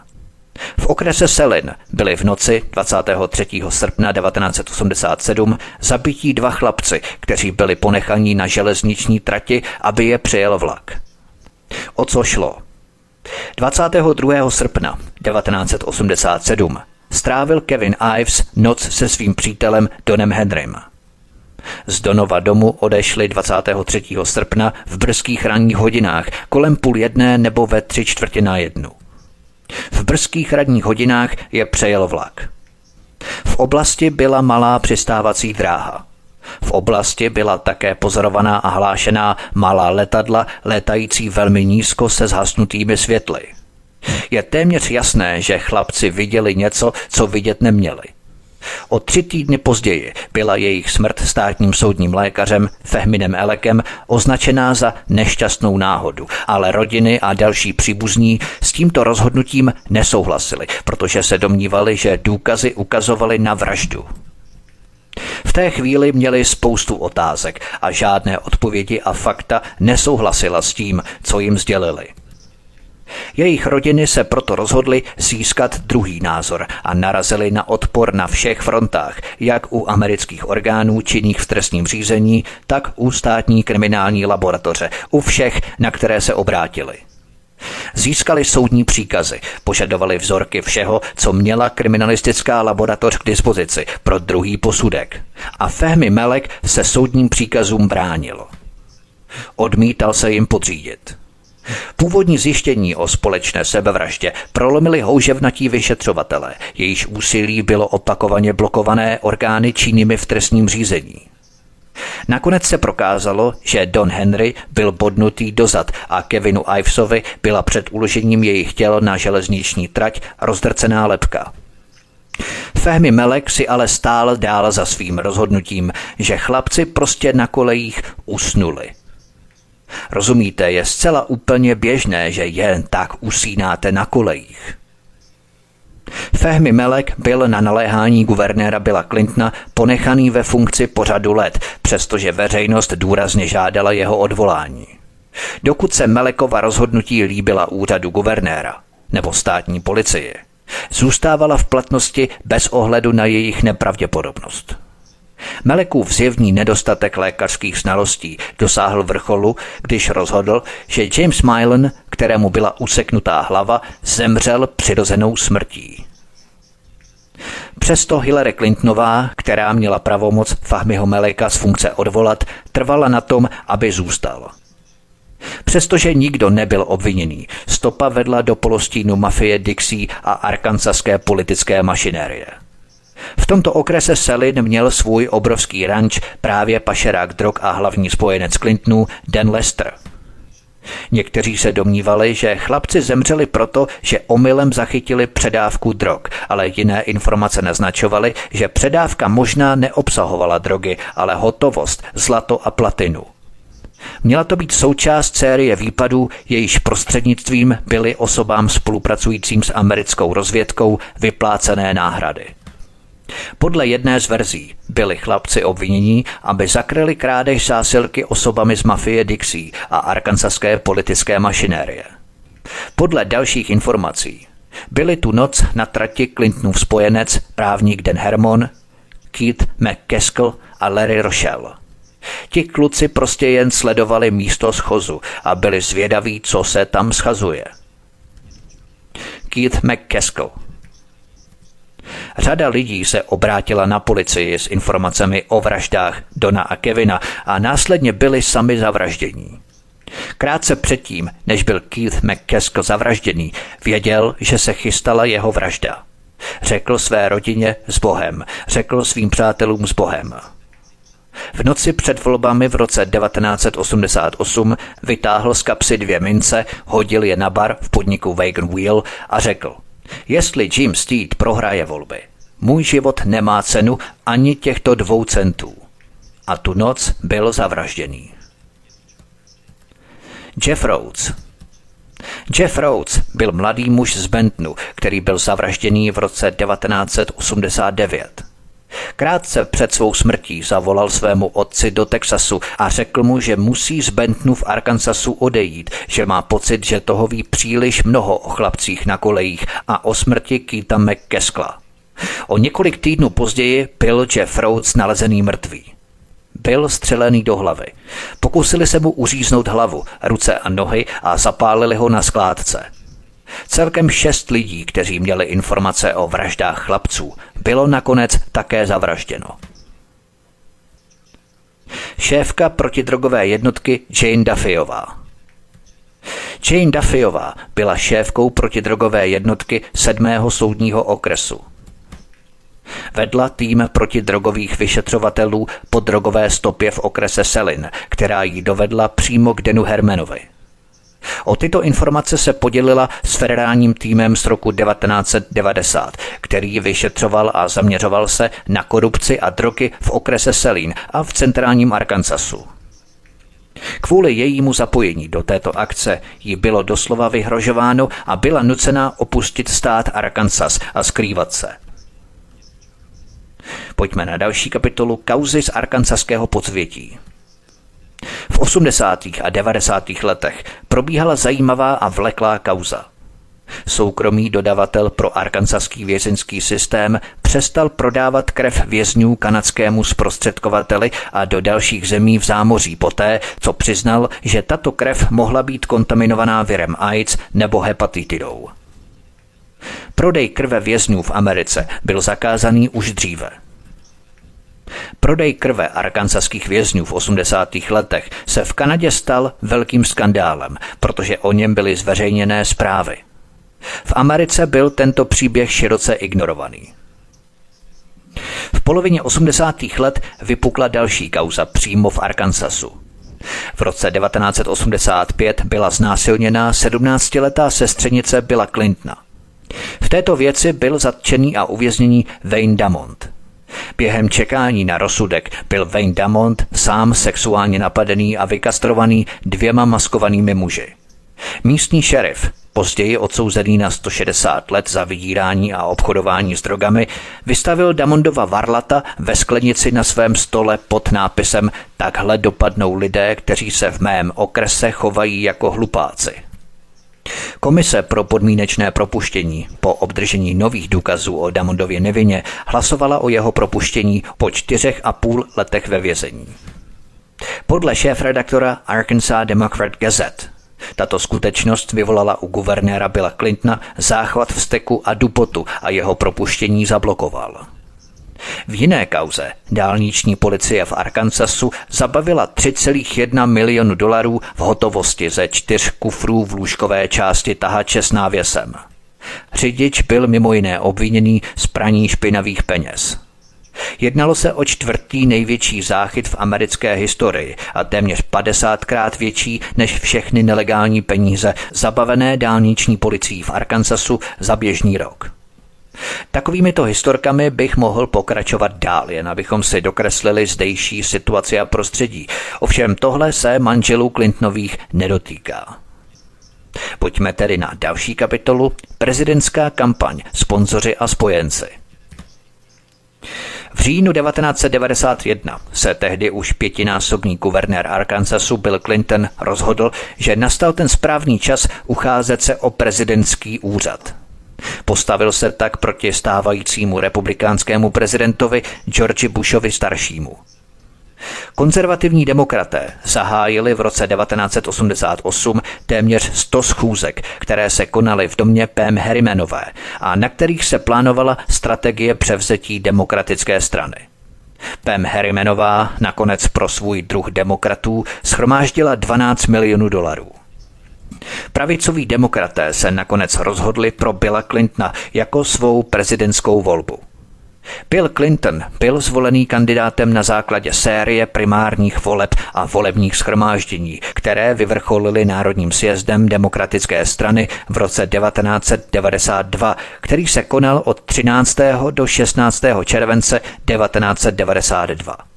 V okrese Selin byli v noci 23. srpna 1987 zabití dva chlapci, kteří byli ponechaní na železniční trati, aby je přijel vlak. O co šlo? 22. srpna 1987 strávil Kevin Ives noc se svým přítelem Donem Henrym. Z Donova domu odešli 23. srpna v brzkých ranních hodinách kolem půl jedné nebo ve tři čtvrtě na jednu. V brzkých radních hodinách je přejel vlak. V oblasti byla malá přistávací dráha. V oblasti byla také pozorovaná a hlášená malá letadla létající velmi nízko se zhasnutými světly. Je téměř jasné, že chlapci viděli něco, co vidět neměli. O tři týdny později byla jejich smrt státním soudním lékařem Fehminem Elekem označená za nešťastnou náhodu, ale rodiny a další příbuzní s tímto rozhodnutím nesouhlasili, protože se domnívali, že důkazy ukazovaly na vraždu. V té chvíli měli spoustu otázek a žádné odpovědi a fakta nesouhlasila s tím, co jim sdělili. Jejich rodiny se proto rozhodly získat druhý názor a narazili na odpor na všech frontách, jak u amerických orgánů činných v trestním řízení, tak u státní kriminální laboratoře, u všech, na které se obrátili. Získali soudní příkazy, požadovali vzorky všeho, co měla kriminalistická laboratoř k dispozici pro druhý posudek. A Fehmi Melek se soudním příkazům bránil. Odmítal se jim podřídit. Původní zjištění o společné sebevraždě prolomili houževnatí vyšetřovatele, jejíž úsilí bylo opakovaně blokované orgány činnými v trestním řízení. Nakonec se prokázalo, že Don Henry byl bodnutý dozad a Kevinu Ivesovi byla před uložením jejich těl na železniční trať rozdrcená lepka. Fehmi Melek si ale stál dál za svým rozhodnutím, že chlapci prostě na kolejích usnuli. Rozumíte, je zcela úplně běžné, že jen tak usínáte na kolejích. Fehmi Melek byl na naléhání guvernéra Billa Clintona ponechaný ve funkci pořadu let, přestože veřejnost důrazně žádala jeho odvolání. Dokud se Melekova rozhodnutí líbila úřadu guvernéra nebo státní policii, zůstávala v platnosti bez ohledu na jejich nepravděpodobnost. Melekův zjevný nedostatek lékařských znalostí dosáhl vrcholu, když rozhodl, že James Milan, kterému byla useknutá hlava, zemřel přirozenou smrtí. Přesto Hillary Clintonová, která měla pravomoc Fahmiho Meleka z funkce odvolat, trvala na tom, aby zůstal. Přestože nikdo nebyl obviněný, stopa vedla do polostínu mafie Dixie a arkansaské politické mašinérie. V tomto okrese Selin měl svůj obrovský ranč právě pašerák drog a hlavní spojenec Clintonů Dan Lester. Někteří se domnívali, že chlapci zemřeli proto, že omylem zachytili předávku drog, ale jiné informace naznačovaly, že předávka možná neobsahovala drogy, ale hotovost, zlato a platinu. Měla to být součást série výpadů, jejíž prostřednictvím byly osobám spolupracujícím s americkou rozvědkou vyplácené náhrady. Podle jedné z verzí byli chlapci obvinění, aby zakryli krádež zásilky osobami z mafie Dixie a arkansaské politické mašinérie. Podle dalších informací byli tu noc na trati Clintonův spojenec právník Den Hermon, Keith McCaskill a Larry Rochelle. Ti kluci prostě jen sledovali místo schozu a byli zvědaví, co se tam schazuje. Keith McCaskill Řada lidí se obrátila na policii s informacemi o vraždách Dona a Kevina a následně byli sami zavraždění. Krátce předtím, než byl Keith McCaskill zavražděný, věděl, že se chystala jeho vražda. Řekl své rodině s Bohem, řekl svým přátelům s Bohem. V noci před volbami v roce 1988 vytáhl z kapsy dvě mince, hodil je na bar v podniku Wagon Wheel a řekl Jestli Jim Steed prohraje volby, můj život nemá cenu ani těchto dvou centů. A tu noc byl zavražděný. Jeff Rhodes Jeff Rhodes byl mladý muž z Bentonu, který byl zavražděný v roce 1989. Krátce před svou smrtí zavolal svému otci do Texasu a řekl mu, že musí z Bentonu v Arkansasu odejít, že má pocit, že toho ví příliš mnoho o chlapcích na kolejích a o smrti Keita McKeskla. O několik týdnů později byl Jeff Rhodes nalezený mrtvý. Byl střelený do hlavy. Pokusili se mu uříznout hlavu, ruce a nohy a zapálili ho na skládce. Celkem šest lidí, kteří měli informace o vraždách chlapců, bylo nakonec také zavražděno. Šéfka protidrogové jednotky Jane Duffyová. Jane Duffyová byla šéfkou protidrogové jednotky sedmého soudního okresu. Vedla tým protidrogových vyšetřovatelů po drogové stopě v okrese Selin, která ji dovedla přímo k Denu Hermanovi – O tyto informace se podělila s federálním týmem z roku 1990, který vyšetřoval a zaměřoval se na korupci a drogy v okrese Selín a v centrálním Arkansasu. Kvůli jejímu zapojení do této akce jí bylo doslova vyhrožováno a byla nucená opustit stát Arkansas a skrývat se. Pojďme na další kapitolu Kauzy z arkansaského podsvětí. V 80. a 90. letech probíhala zajímavá a vleklá kauza. Soukromý dodavatel pro arkansaský vězeňský systém přestal prodávat krev vězňů kanadskému zprostředkovateli a do dalších zemí v zámoří poté, co přiznal, že tato krev mohla být kontaminovaná virem AIDS nebo hepatitidou. Prodej krve vězňů v Americe byl zakázaný už dříve – Prodej krve arkansaských vězňů v 80. letech se v Kanadě stal velkým skandálem, protože o něm byly zveřejněné zprávy. V Americe byl tento příběh široce ignorovaný. V polovině 80. let vypukla další kauza přímo v Arkansasu. V roce 1985 byla znásilněná 17-letá sestřenice Billa Clintona. V této věci byl zatčený a uvězněný Wayne Damont. Během čekání na rozsudek byl Wayne Damont sám sexuálně napadený a vykastrovaný dvěma maskovanými muži. Místní šerif, později odsouzený na 160 let za vydírání a obchodování s drogami, vystavil Damondova varlata ve sklenici na svém stole pod nápisem Takhle dopadnou lidé, kteří se v mém okrese chovají jako hlupáci. Komise pro podmínečné propuštění po obdržení nových důkazů o Damondově nevině hlasovala o jeho propuštění po čtyřech a půl letech ve vězení. Podle šéf-redaktora Arkansas Democrat Gazette tato skutečnost vyvolala u guvernéra Billa Clintona záchvat vzteku a dupotu a jeho propuštění zablokoval. V jiné kauze dálniční policie v Arkansasu zabavila 3,1 milionu dolarů v hotovosti ze čtyř kufrů v lůžkové části tahače s návěsem. Řidič byl mimo jiné obviněný z praní špinavých peněz. Jednalo se o čtvrtý největší záchyt v americké historii a téměř 50krát větší než všechny nelegální peníze zabavené dálniční policií v Arkansasu za běžný rok. Takovými to historkami bych mohl pokračovat dál, jen abychom si dokreslili zdejší situaci a prostředí. Ovšem tohle se manželů Clintonových nedotýká. Pojďme tedy na další kapitolu Prezidentská kampaň, sponzoři a spojenci. V říjnu 1991 se tehdy už pětinásobný guvernér Arkansasu Bill Clinton rozhodl, že nastal ten správný čas ucházet se o prezidentský úřad. Postavil se tak proti stávajícímu republikánskému prezidentovi George Bushovi staršímu. Konzervativní demokraté zahájili v roce 1988 téměř 100 schůzek, které se konaly v domě Pam Harrimanové a na kterých se plánovala strategie převzetí demokratické strany. Pam Harrimanová nakonec pro svůj druh demokratů schromáždila 12 milionů dolarů. Pravicoví demokraté se nakonec rozhodli pro Billa Clintona jako svou prezidentskou volbu. Bill Clinton byl zvolený kandidátem na základě série primárních voleb a volebních schromáždění, které vyvrcholily Národním sjezdem demokratické strany v roce 1992, který se konal od 13. do 16. července 1992.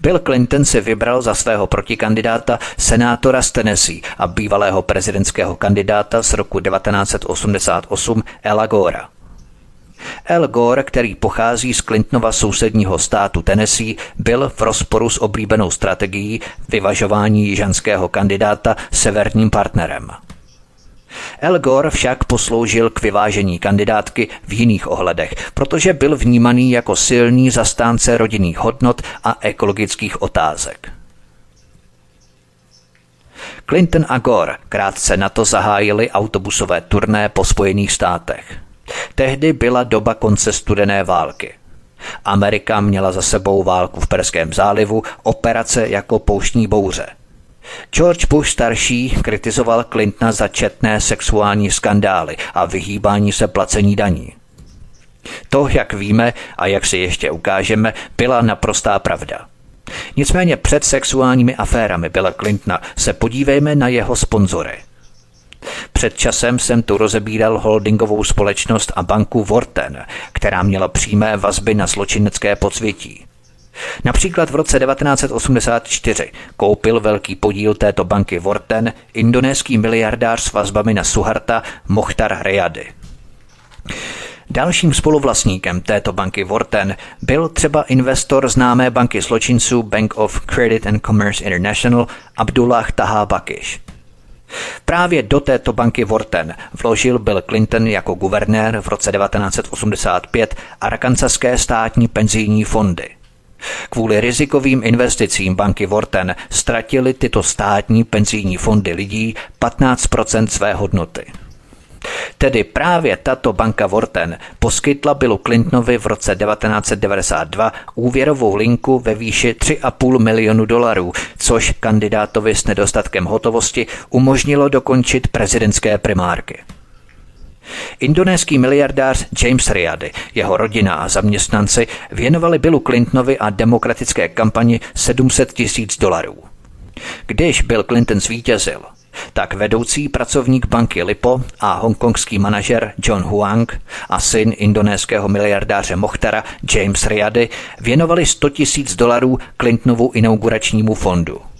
Bill Clinton si vybral za svého protikandidáta senátora z Tennessee a bývalého prezidentského kandidáta z roku 1988 Ela Gora. Al Gore, který pochází z Clintonova sousedního státu Tennessee, byl v rozporu s oblíbenou strategií vyvažování jižanského kandidáta severním partnerem. Al Gore však posloužil k vyvážení kandidátky v jiných ohledech, protože byl vnímaný jako silný zastánce rodinných hodnot a ekologických otázek. Clinton a Gore krátce na to zahájili autobusové turné po Spojených státech. Tehdy byla doba konce studené války. Amerika měla za sebou válku v Perském zálivu, operace jako pouštní bouře. George Bush starší kritizoval Clintona za četné sexuální skandály a vyhýbání se placení daní. To, jak víme a jak si ještě ukážeme, byla naprostá pravda. Nicméně před sexuálními aférami Billa Clintona se podívejme na jeho sponzory – před časem jsem tu rozebíral holdingovou společnost a banku Vorten, která měla přímé vazby na zločinecké podsvětí. Například v roce 1984 koupil velký podíl této banky Vorten indonéský miliardář s vazbami na Suharta Mohtar Reyady. Dalším spoluvlastníkem této banky Vorten byl třeba investor známé banky zločinců Bank of Credit and Commerce International Abdullah Taha Bakish. Právě do této banky Vorten vložil Bill Clinton jako guvernér v roce 1985 arkansaské státní penzijní fondy. Kvůli rizikovým investicím banky Vorten ztratili tyto státní penzijní fondy lidí 15% své hodnoty. Tedy právě tato banka Vorten poskytla Billu Clintonovi v roce 1992 úvěrovou linku ve výši 3,5 milionu dolarů, což kandidátovi s nedostatkem hotovosti umožnilo dokončit prezidentské primárky. Indonéský miliardář James Riady, jeho rodina a zaměstnanci věnovali Billu Clintonovi a demokratické kampani 700 tisíc dolarů. Když Bill Clinton zvítězil, tak vedoucí pracovník banky Lipo a hongkongský manažer John Huang a syn indonéského miliardáře Mochtara James Riady věnovali 100 tisíc dolarů Clintonovu inauguračnímu fondu.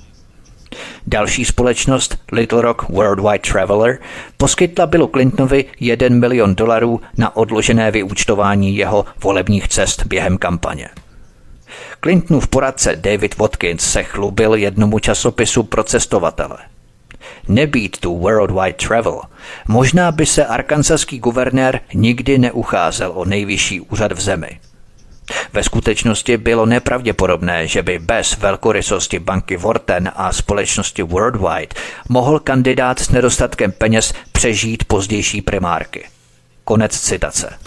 Další společnost Little Rock Worldwide Traveler poskytla Billu Clintonovi 1 milion dolarů na odložené vyúčtování jeho volebních cest během kampaně. Clintonův poradce David Watkins se chlubil jednomu časopisu pro cestovatele – nebýt tu worldwide travel, možná by se arkansaský guvernér nikdy neucházel o nejvyšší úřad v zemi. Ve skutečnosti bylo nepravděpodobné, že by bez velkorysosti banky Vorten a společnosti Worldwide mohl kandidát s nedostatkem peněz přežít pozdější primárky. Konec citace.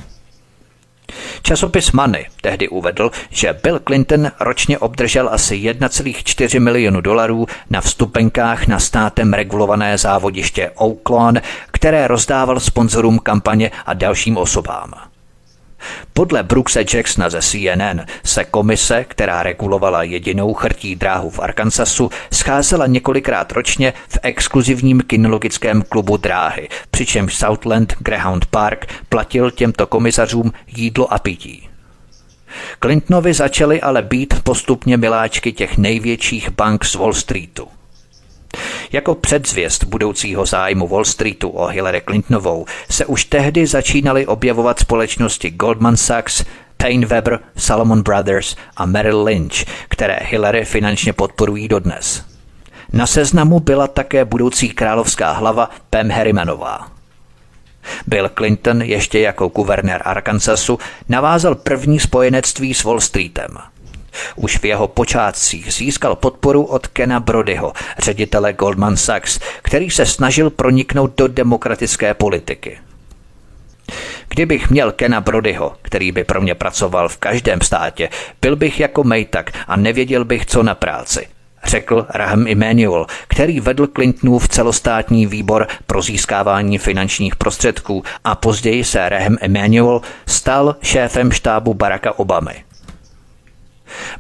Časopis Money tehdy uvedl, že Bill Clinton ročně obdržel asi 1,4 milionu dolarů na vstupenkách na státem regulované závodiště Oaklawn, které rozdával sponzorům kampaně a dalším osobám. Podle Brookse Jacksona ze CNN se komise, která regulovala jedinou chrtí dráhu v Arkansasu, scházela několikrát ročně v exkluzivním kinologickém klubu dráhy, přičemž Southland Greyhound Park platil těmto komisařům jídlo a pití. Clintonovi začaly ale být postupně miláčky těch největších bank z Wall Streetu. Jako předzvěst budoucího zájmu Wall Streetu o Hillary Clintonovou se už tehdy začínaly objevovat společnosti Goldman Sachs, Payne Weber, Salomon Brothers a Merrill Lynch, které Hillary finančně podporují dodnes. Na seznamu byla také budoucí královská hlava Pam Harrimanová. Bill Clinton ještě jako guvernér Arkansasu navázal první spojenectví s Wall Streetem – Už v jeho počátcích získal podporu od Kena Brodyho, ředitele Goldman Sachs, který se snažil proniknout do demokratické politiky. Kdybych měl Kena Brodyho, který by pro mě pracoval v každém státě, byl bych jako Mejtak a nevěděl bych, co na práci řekl Rahm Emanuel, který vedl Clintonův celostátní výbor pro získávání finančních prostředků a později se Rahm Emanuel stal šéfem štábu Baracka Obamy.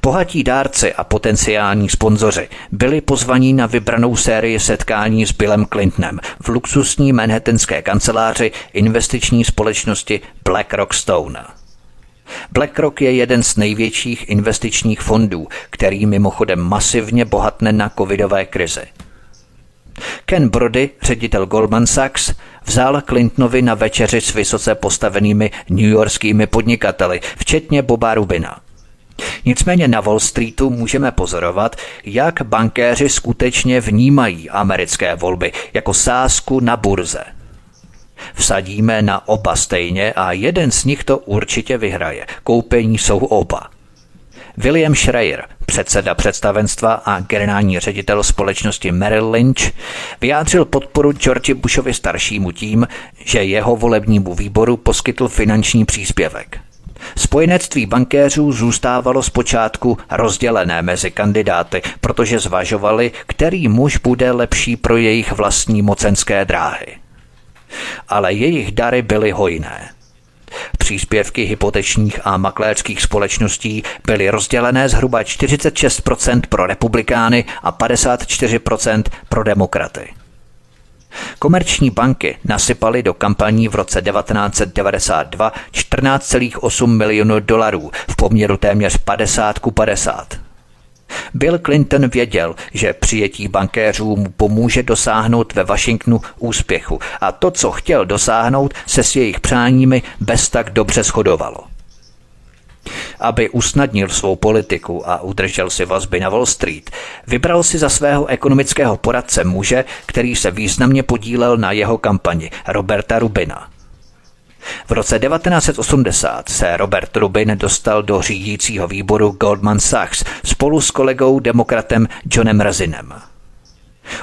Bohatí dárci a potenciální sponzoři byli pozvaní na vybranou sérii setkání s Billem Clintonem v luxusní manhattanské kanceláři investiční společnosti BlackRock Stone. BlackRock je jeden z největších investičních fondů, který mimochodem masivně bohatne na covidové krizi. Ken Brody, ředitel Goldman Sachs, vzal Clintonovi na večeři s vysoce postavenými newyorskými podnikateli, včetně Boba Rubina. Nicméně na Wall Streetu můžeme pozorovat, jak bankéři skutečně vnímají americké volby jako sázku na burze. Vsadíme na oba stejně a jeden z nich to určitě vyhraje. Koupení jsou oba. William Schreier, předseda představenstva a generální ředitel společnosti Merrill Lynch, vyjádřil podporu George Bushovi staršímu tím, že jeho volebnímu výboru poskytl finanční příspěvek. Spojenectví bankéřů zůstávalo zpočátku rozdělené mezi kandidáty, protože zvažovali, který muž bude lepší pro jejich vlastní mocenské dráhy. Ale jejich dary byly hojné. Příspěvky hypotečních a makléřských společností byly rozdělené zhruba 46% pro republikány a 54% pro demokraty. Komerční banky nasypaly do kampaní v roce 1992 14,8 milionů dolarů v poměru téměř 50 ku 50. Bill Clinton věděl, že přijetí bankéřů mu pomůže dosáhnout ve Washingtonu úspěchu a to, co chtěl dosáhnout, se s jejich přáními bez tak dobře shodovalo. Aby usnadnil svou politiku a udržel si vazby na Wall Street, vybral si za svého ekonomického poradce muže, který se významně podílel na jeho kampani, Roberta Rubina. V roce 1980 se Robert Rubin dostal do řídícího výboru Goldman Sachs spolu s kolegou demokratem Johnem Razinem.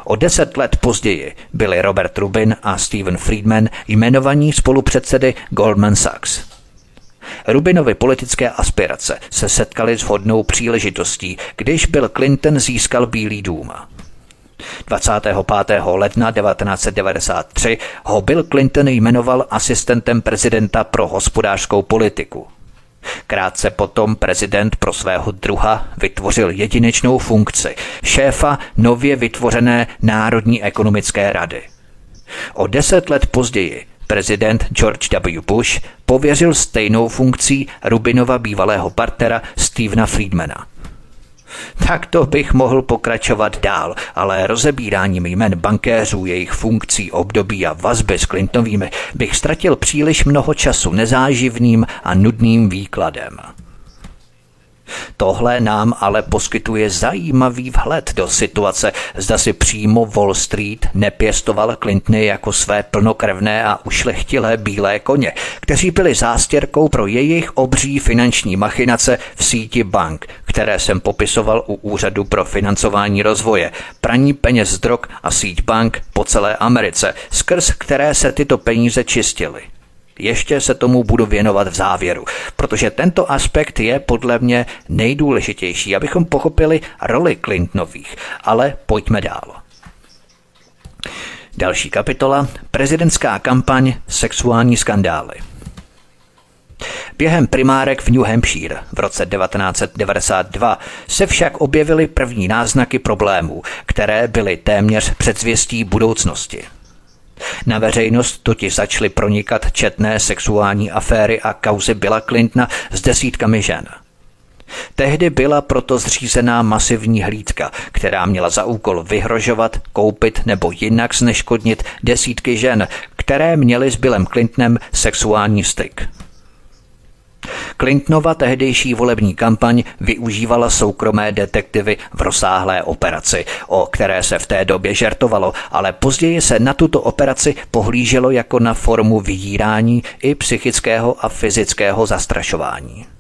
O deset let později byli Robert Rubin a Steven Friedman jmenovaní spolupředsedy Goldman Sachs. Rubinovy politické aspirace se setkaly s hodnou příležitostí, když byl Clinton získal Bílý dům. 25. ledna 1993 ho Bill Clinton jmenoval asistentem prezidenta pro hospodářskou politiku. Krátce potom prezident pro svého druha vytvořil jedinečnou funkci šéfa nově vytvořené Národní ekonomické rady. O deset let později prezident George W. Bush pověřil stejnou funkcí Rubinova bývalého partnera Stevena Friedmana. Tak to bych mohl pokračovat dál, ale rozebíráním jmen bankéřů, jejich funkcí, období a vazby s Clintonovými bych ztratil příliš mnoho času nezáživným a nudným výkladem. Tohle nám ale poskytuje zajímavý vhled do situace, zda si přímo Wall Street nepěstoval Clintony jako své plnokrevné a ušlechtilé bílé koně, kteří byli zástěrkou pro jejich obří finanční machinace v síti bank, které jsem popisoval u Úřadu pro financování rozvoje, praní peněz z drog a síť bank po celé Americe, skrz které se tyto peníze čistily. Ještě se tomu budu věnovat v závěru, protože tento aspekt je podle mě nejdůležitější, abychom pochopili roli Clintonových. Ale pojďme dál. Další kapitola. Prezidentská kampaň Sexuální skandály. Během primárek v New Hampshire v roce 1992 se však objevily první náznaky problémů, které byly téměř předzvěstí budoucnosti. Na veřejnost totiž začaly pronikat četné sexuální aféry a kauzy Billa Clintona s desítkami žen. Tehdy byla proto zřízená masivní hlídka, která měla za úkol vyhrožovat, koupit nebo jinak zneškodnit desítky žen, které měly s Billem Clintonem sexuální styk. Clintonova tehdejší volební kampaň využívala soukromé detektivy v rozsáhlé operaci, o které se v té době žertovalo, ale později se na tuto operaci pohlíželo jako na formu vydírání i psychického a fyzického zastrašování.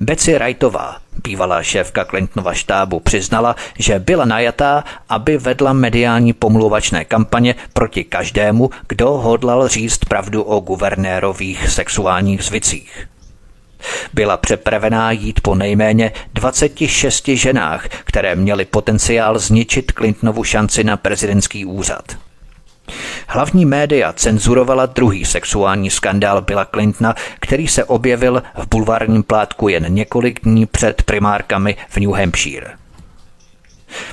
Betsy Wrightová, bývalá šéfka Clintonova štábu, přiznala, že byla najatá, aby vedla mediální pomluvačné kampaně proti každému, kdo hodlal říct pravdu o guvernérových sexuálních zvicích. Byla přepravená jít po nejméně 26 ženách, které měly potenciál zničit Clintonovu šanci na prezidentský úřad. Hlavní média cenzurovala druhý sexuální skandál Billa Clintona, který se objevil v bulvárním plátku jen několik dní před primárkami v New Hampshire.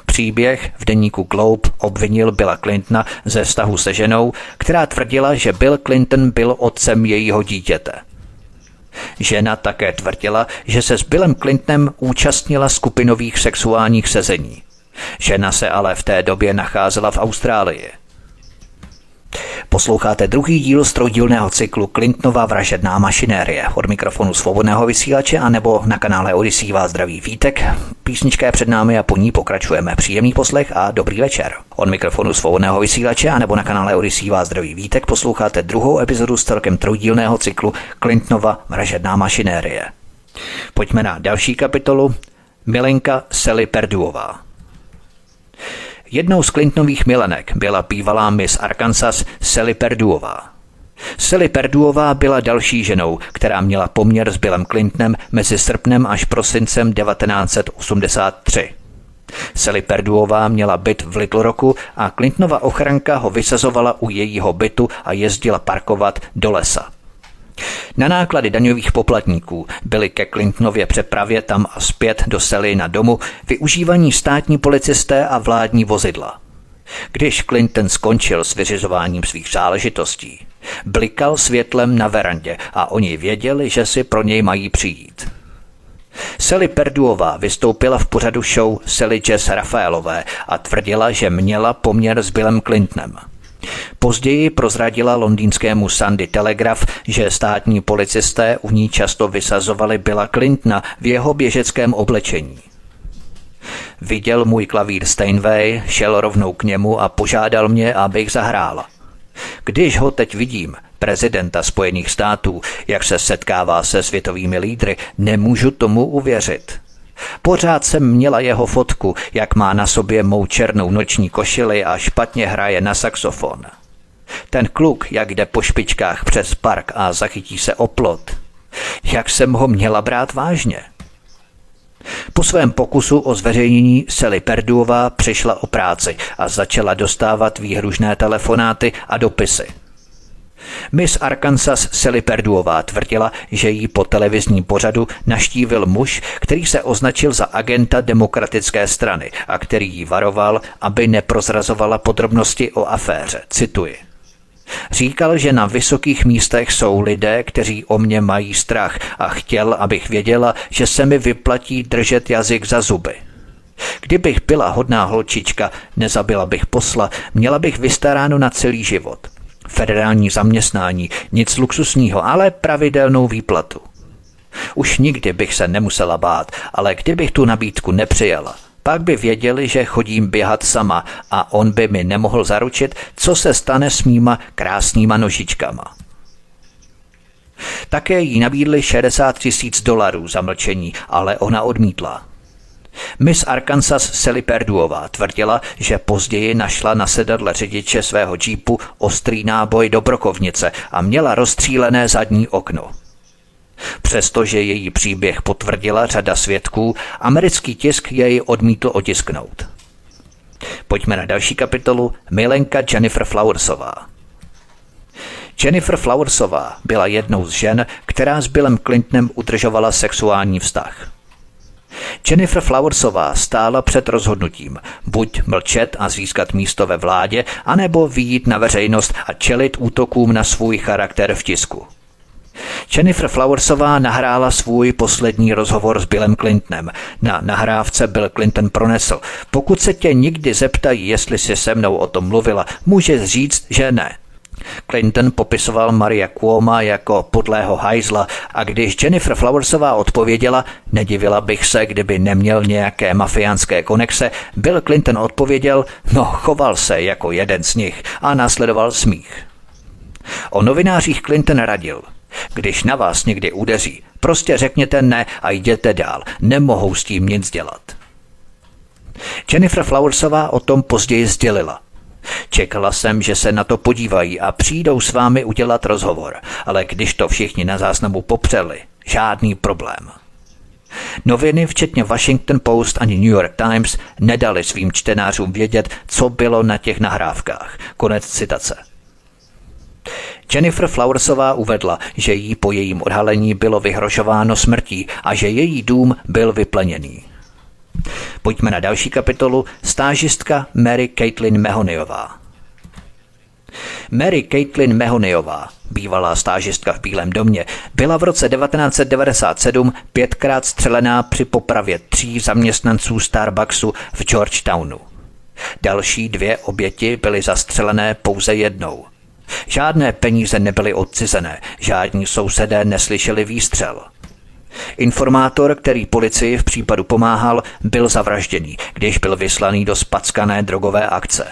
Příběh v deníku Globe obvinil Billa Clintona ze vztahu se ženou, která tvrdila, že Bill Clinton byl otcem jejího dítěte. Žena také tvrdila, že se s Billem Clintonem účastnila skupinových sexuálních sezení. Žena se ale v té době nacházela v Austrálii. Posloucháte druhý díl z trojdílného cyklu Clintonova vražedná mašinérie. Od mikrofonu svobodného vysílače a nebo na kanále Odisí vás zdraví Vítek. Písnička je před námi a po ní pokračujeme. Příjemný poslech a dobrý večer. Od mikrofonu svobodného vysílače a nebo na kanále Odisí vás zdraví Vítek posloucháte druhou epizodu z celkem trojdílného cyklu Clintonova vražedná mašinérie. Pojďme na další kapitolu. Milenka Sely Perduová. Jednou z Clintonových milenek byla bývalá Miss Arkansas Sally Perduová. Sally Perduová byla další ženou, která měla poměr s Billem Clintonem mezi srpnem až prosincem 1983. Sally Perduová měla byt v Little Rocku a Clintonova ochranka ho vysazovala u jejího bytu a jezdila parkovat do lesa. Na náklady daňových poplatníků byly ke Clintonově přepravě tam a zpět do Sely na domu využívaní státní policisté a vládní vozidla. Když Clinton skončil s vyřizováním svých záležitostí, blikal světlem na verandě a oni věděli, že si pro něj mají přijít. Sally Perduová vystoupila v pořadu show Sally Jess Rafaelové a tvrdila, že měla poměr s Billem Clintonem – Později prozradila londýnskému Sunday Telegraph, že státní policisté u ní často vysazovali Billa Clintona v jeho běžeckém oblečení. Viděl můj klavír Steinway, šel rovnou k němu a požádal mě, abych zahrála. Když ho teď vidím, prezidenta Spojených států, jak se setkává se světovými lídry, nemůžu tomu uvěřit. Pořád jsem měla jeho fotku, jak má na sobě mou černou noční košili a špatně hraje na saxofon. Ten kluk, jak jde po špičkách přes park a zachytí se o plot. Jak jsem ho měla brát vážně? Po svém pokusu o zveřejnění Sally Perduová přišla o práci a začala dostávat výhružné telefonáty a dopisy – Miss Arkansas Sally Perduová tvrdila, že jí po televizním pořadu naštívil muž, který se označil za agenta demokratické strany a který jí varoval, aby neprozrazovala podrobnosti o aféře. Cituji. Říkal, že na vysokých místech jsou lidé, kteří o mě mají strach a chtěl, abych věděla, že se mi vyplatí držet jazyk za zuby. Kdybych byla hodná holčička, nezabila bych posla, měla bych vystaráno na celý život federální zaměstnání, nic luxusního, ale pravidelnou výplatu. Už nikdy bych se nemusela bát, ale kdybych tu nabídku nepřijala, pak by věděli, že chodím běhat sama a on by mi nemohl zaručit, co se stane s mýma krásnýma nožičkama. Také jí nabídli 60 tisíc dolarů za mlčení, ale ona odmítla. Miss Arkansas Sally Perduová tvrdila, že později našla na sedadle řidiče svého džípu ostrý náboj do brokovnice a měla rozstřílené zadní okno. Přestože její příběh potvrdila řada svědků, americký tisk jej odmítl otisknout. Pojďme na další kapitolu Milenka Jennifer Flowersová. Jennifer Flowersová byla jednou z žen, která s Billem Clintonem udržovala sexuální vztah. Jennifer Flowersová stála před rozhodnutím buď mlčet a získat místo ve vládě, anebo výjít na veřejnost a čelit útokům na svůj charakter v tisku. Jennifer Flowersová nahrála svůj poslední rozhovor s Billem Clintonem. Na nahrávce Bill Clinton pronesl, pokud se tě nikdy zeptají, jestli si se mnou o tom mluvila, můžeš říct, že ne. Clinton popisoval Maria Cuoma jako podlého hajzla a když Jennifer Flowersová odpověděla, nedivila bych se, kdyby neměl nějaké mafiánské konexe, Bill Clinton odpověděl, no choval se jako jeden z nich a následoval smích. O novinářích Clinton radil. Když na vás někdy udeří, prostě řekněte ne a jděte dál. Nemohou s tím nic dělat. Jennifer Flowersová o tom později sdělila. Čekala jsem, že se na to podívají a přijdou s vámi udělat rozhovor, ale když to všichni na záznamu popřeli, žádný problém. Noviny, včetně Washington Post ani New York Times, nedali svým čtenářům vědět, co bylo na těch nahrávkách. Konec citace. Jennifer Flowersová uvedla, že jí po jejím odhalení bylo vyhrožováno smrtí a že její dům byl vypleněný. Pojďme na další kapitolu. Stážistka Mary Caitlin Mehoniová. Mary Caitlin Mehoniová, bývalá stážistka v Bílém domě, byla v roce 1997 pětkrát střelená při popravě tří zaměstnanců Starbucksu v Georgetownu. Další dvě oběti byly zastřelené pouze jednou. Žádné peníze nebyly odcizené, žádní sousedé neslyšeli výstřel. Informátor, který policii v případu pomáhal, byl zavražděný, když byl vyslaný do spackané drogové akce.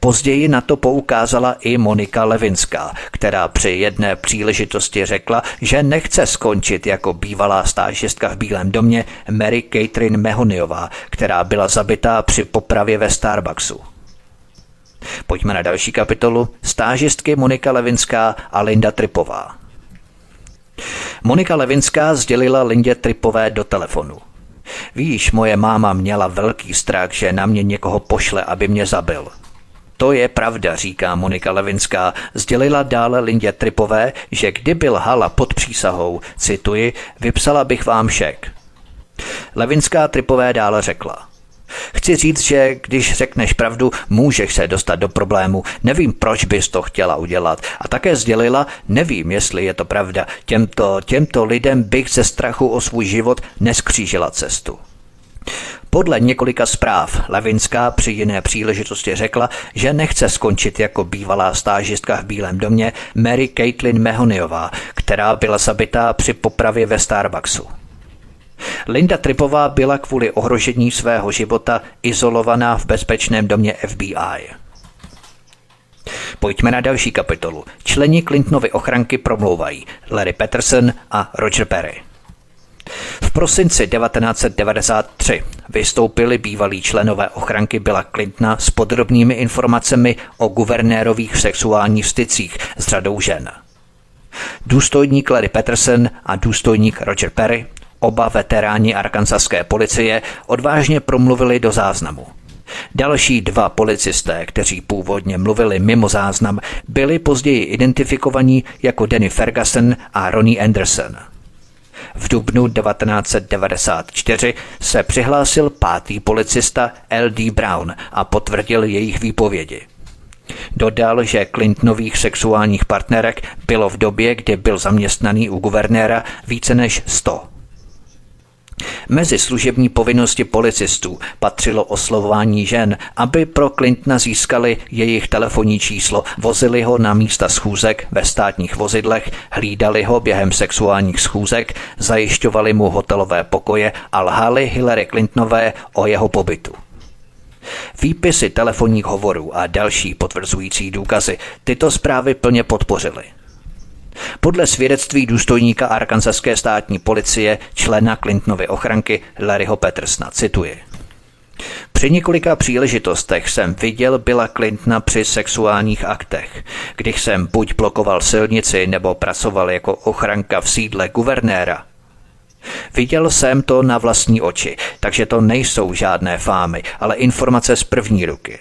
Později na to poukázala i Monika Levinská, která při jedné příležitosti řekla, že nechce skončit jako bývalá stážistka v Bílém domě Mary Catherine Mehoniová, která byla zabitá při popravě ve Starbucksu. Pojďme na další kapitolu. Stážistky Monika Levinská a Linda Tripová. Monika Levinská sdělila Lindě Tripové do telefonu. Víš, moje máma měla velký strach, že na mě někoho pošle, aby mě zabil. To je pravda, říká Monika Levinská. Sdělila dále Lindě Tripové, že kdyby lhala pod přísahou, cituji, vypsala bych vám šek. Levinská Tripové dále řekla. Chci říct, že když řekneš pravdu, můžeš se dostat do problému. Nevím, proč bys to chtěla udělat. A také sdělila, nevím, jestli je to pravda. Těmto, těmto lidem bych ze strachu o svůj život neskřížila cestu. Podle několika zpráv Levinská při jiné příležitosti řekla, že nechce skončit jako bývalá stážistka v Bílém domě Mary Caitlin Mehoniová, která byla zabitá při popravě ve Starbucksu. Linda Tripová byla kvůli ohrožení svého života izolovaná v bezpečném domě FBI. Pojďme na další kapitolu. Členi Clintonovy ochranky promlouvají Larry Peterson a Roger Perry. V prosinci 1993 vystoupili bývalí členové ochranky Billa Clintona s podrobnými informacemi o guvernérových sexuálních stycích s řadou žen. Důstojník Larry Peterson a důstojník Roger Perry Oba veteráni arkansaské policie odvážně promluvili do záznamu. Další dva policisté, kteří původně mluvili mimo záznam, byli později identifikovaní jako Danny Ferguson a Ronnie Anderson. V dubnu 1994 se přihlásil pátý policista L.D. Brown a potvrdil jejich výpovědi. Dodal, že Clintonových sexuálních partnerek bylo v době, kdy byl zaměstnaný u guvernéra více než 100. Mezi služební povinnosti policistů patřilo oslovování žen, aby pro Clintona získali jejich telefonní číslo, vozili ho na místa schůzek ve státních vozidlech, hlídali ho během sexuálních schůzek, zajišťovali mu hotelové pokoje a lhali Hillary Clintonové o jeho pobytu. Výpisy telefonních hovorů a další potvrzující důkazy tyto zprávy plně podpořily. Podle svědectví důstojníka arkansaské státní policie, člena Clintonovy ochranky Larryho Petersna, cituji. Při několika příležitostech jsem viděl Billa Clintona při sexuálních aktech, když jsem buď blokoval silnici nebo pracoval jako ochranka v sídle guvernéra. Viděl jsem to na vlastní oči, takže to nejsou žádné fámy, ale informace z první ruky.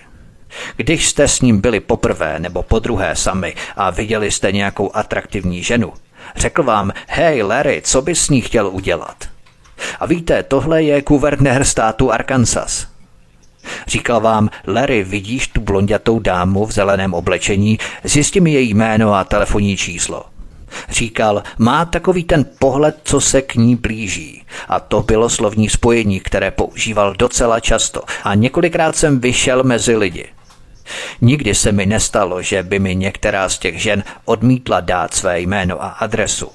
Když jste s ním byli poprvé nebo po druhé sami a viděli jste nějakou atraktivní ženu, řekl vám, hej Larry, co bys s ní chtěl udělat? A víte, tohle je guvernér státu Arkansas. Říkal vám, Larry, vidíš tu blondětou dámu v zeleném oblečení, zjisti mi její jméno a telefonní číslo. Říkal, má takový ten pohled, co se k ní blíží. A to bylo slovní spojení, které používal docela často. A několikrát jsem vyšel mezi lidi. Nikdy se mi nestalo, že by mi některá z těch žen odmítla dát své jméno a adresu.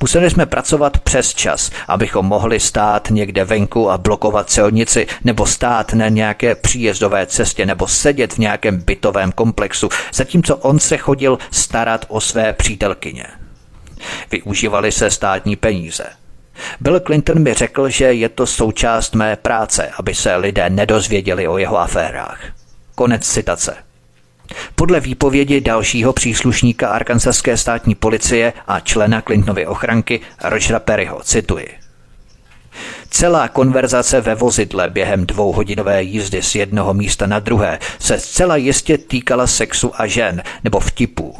Museli jsme pracovat přes čas, abychom mohli stát někde venku a blokovat silnici, nebo stát na nějaké příjezdové cestě, nebo sedět v nějakém bytovém komplexu, zatímco on se chodil starat o své přítelkyně. Využívali se státní peníze. Bill Clinton mi řekl, že je to součást mé práce, aby se lidé nedozvěděli o jeho aférách. Konec citace. Podle výpovědi dalšího příslušníka arkansaské státní policie a člena Clintonovy ochranky Rogera Perryho, cituji. Celá konverzace ve vozidle během dvouhodinové jízdy z jednoho místa na druhé se zcela jistě týkala sexu a žen nebo vtipů.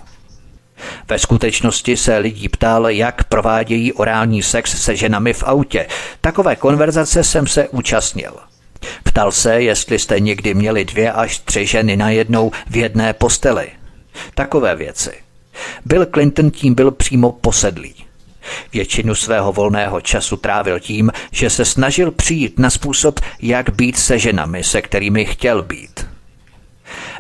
Ve skutečnosti se lidí ptal, jak provádějí orální sex se ženami v autě. Takové konverzace jsem se účastnil. Ptal se, jestli jste někdy měli dvě až tři ženy najednou v jedné posteli. Takové věci. Bill Clinton tím byl přímo posedlý. Většinu svého volného času trávil tím, že se snažil přijít na způsob, jak být se ženami, se kterými chtěl být.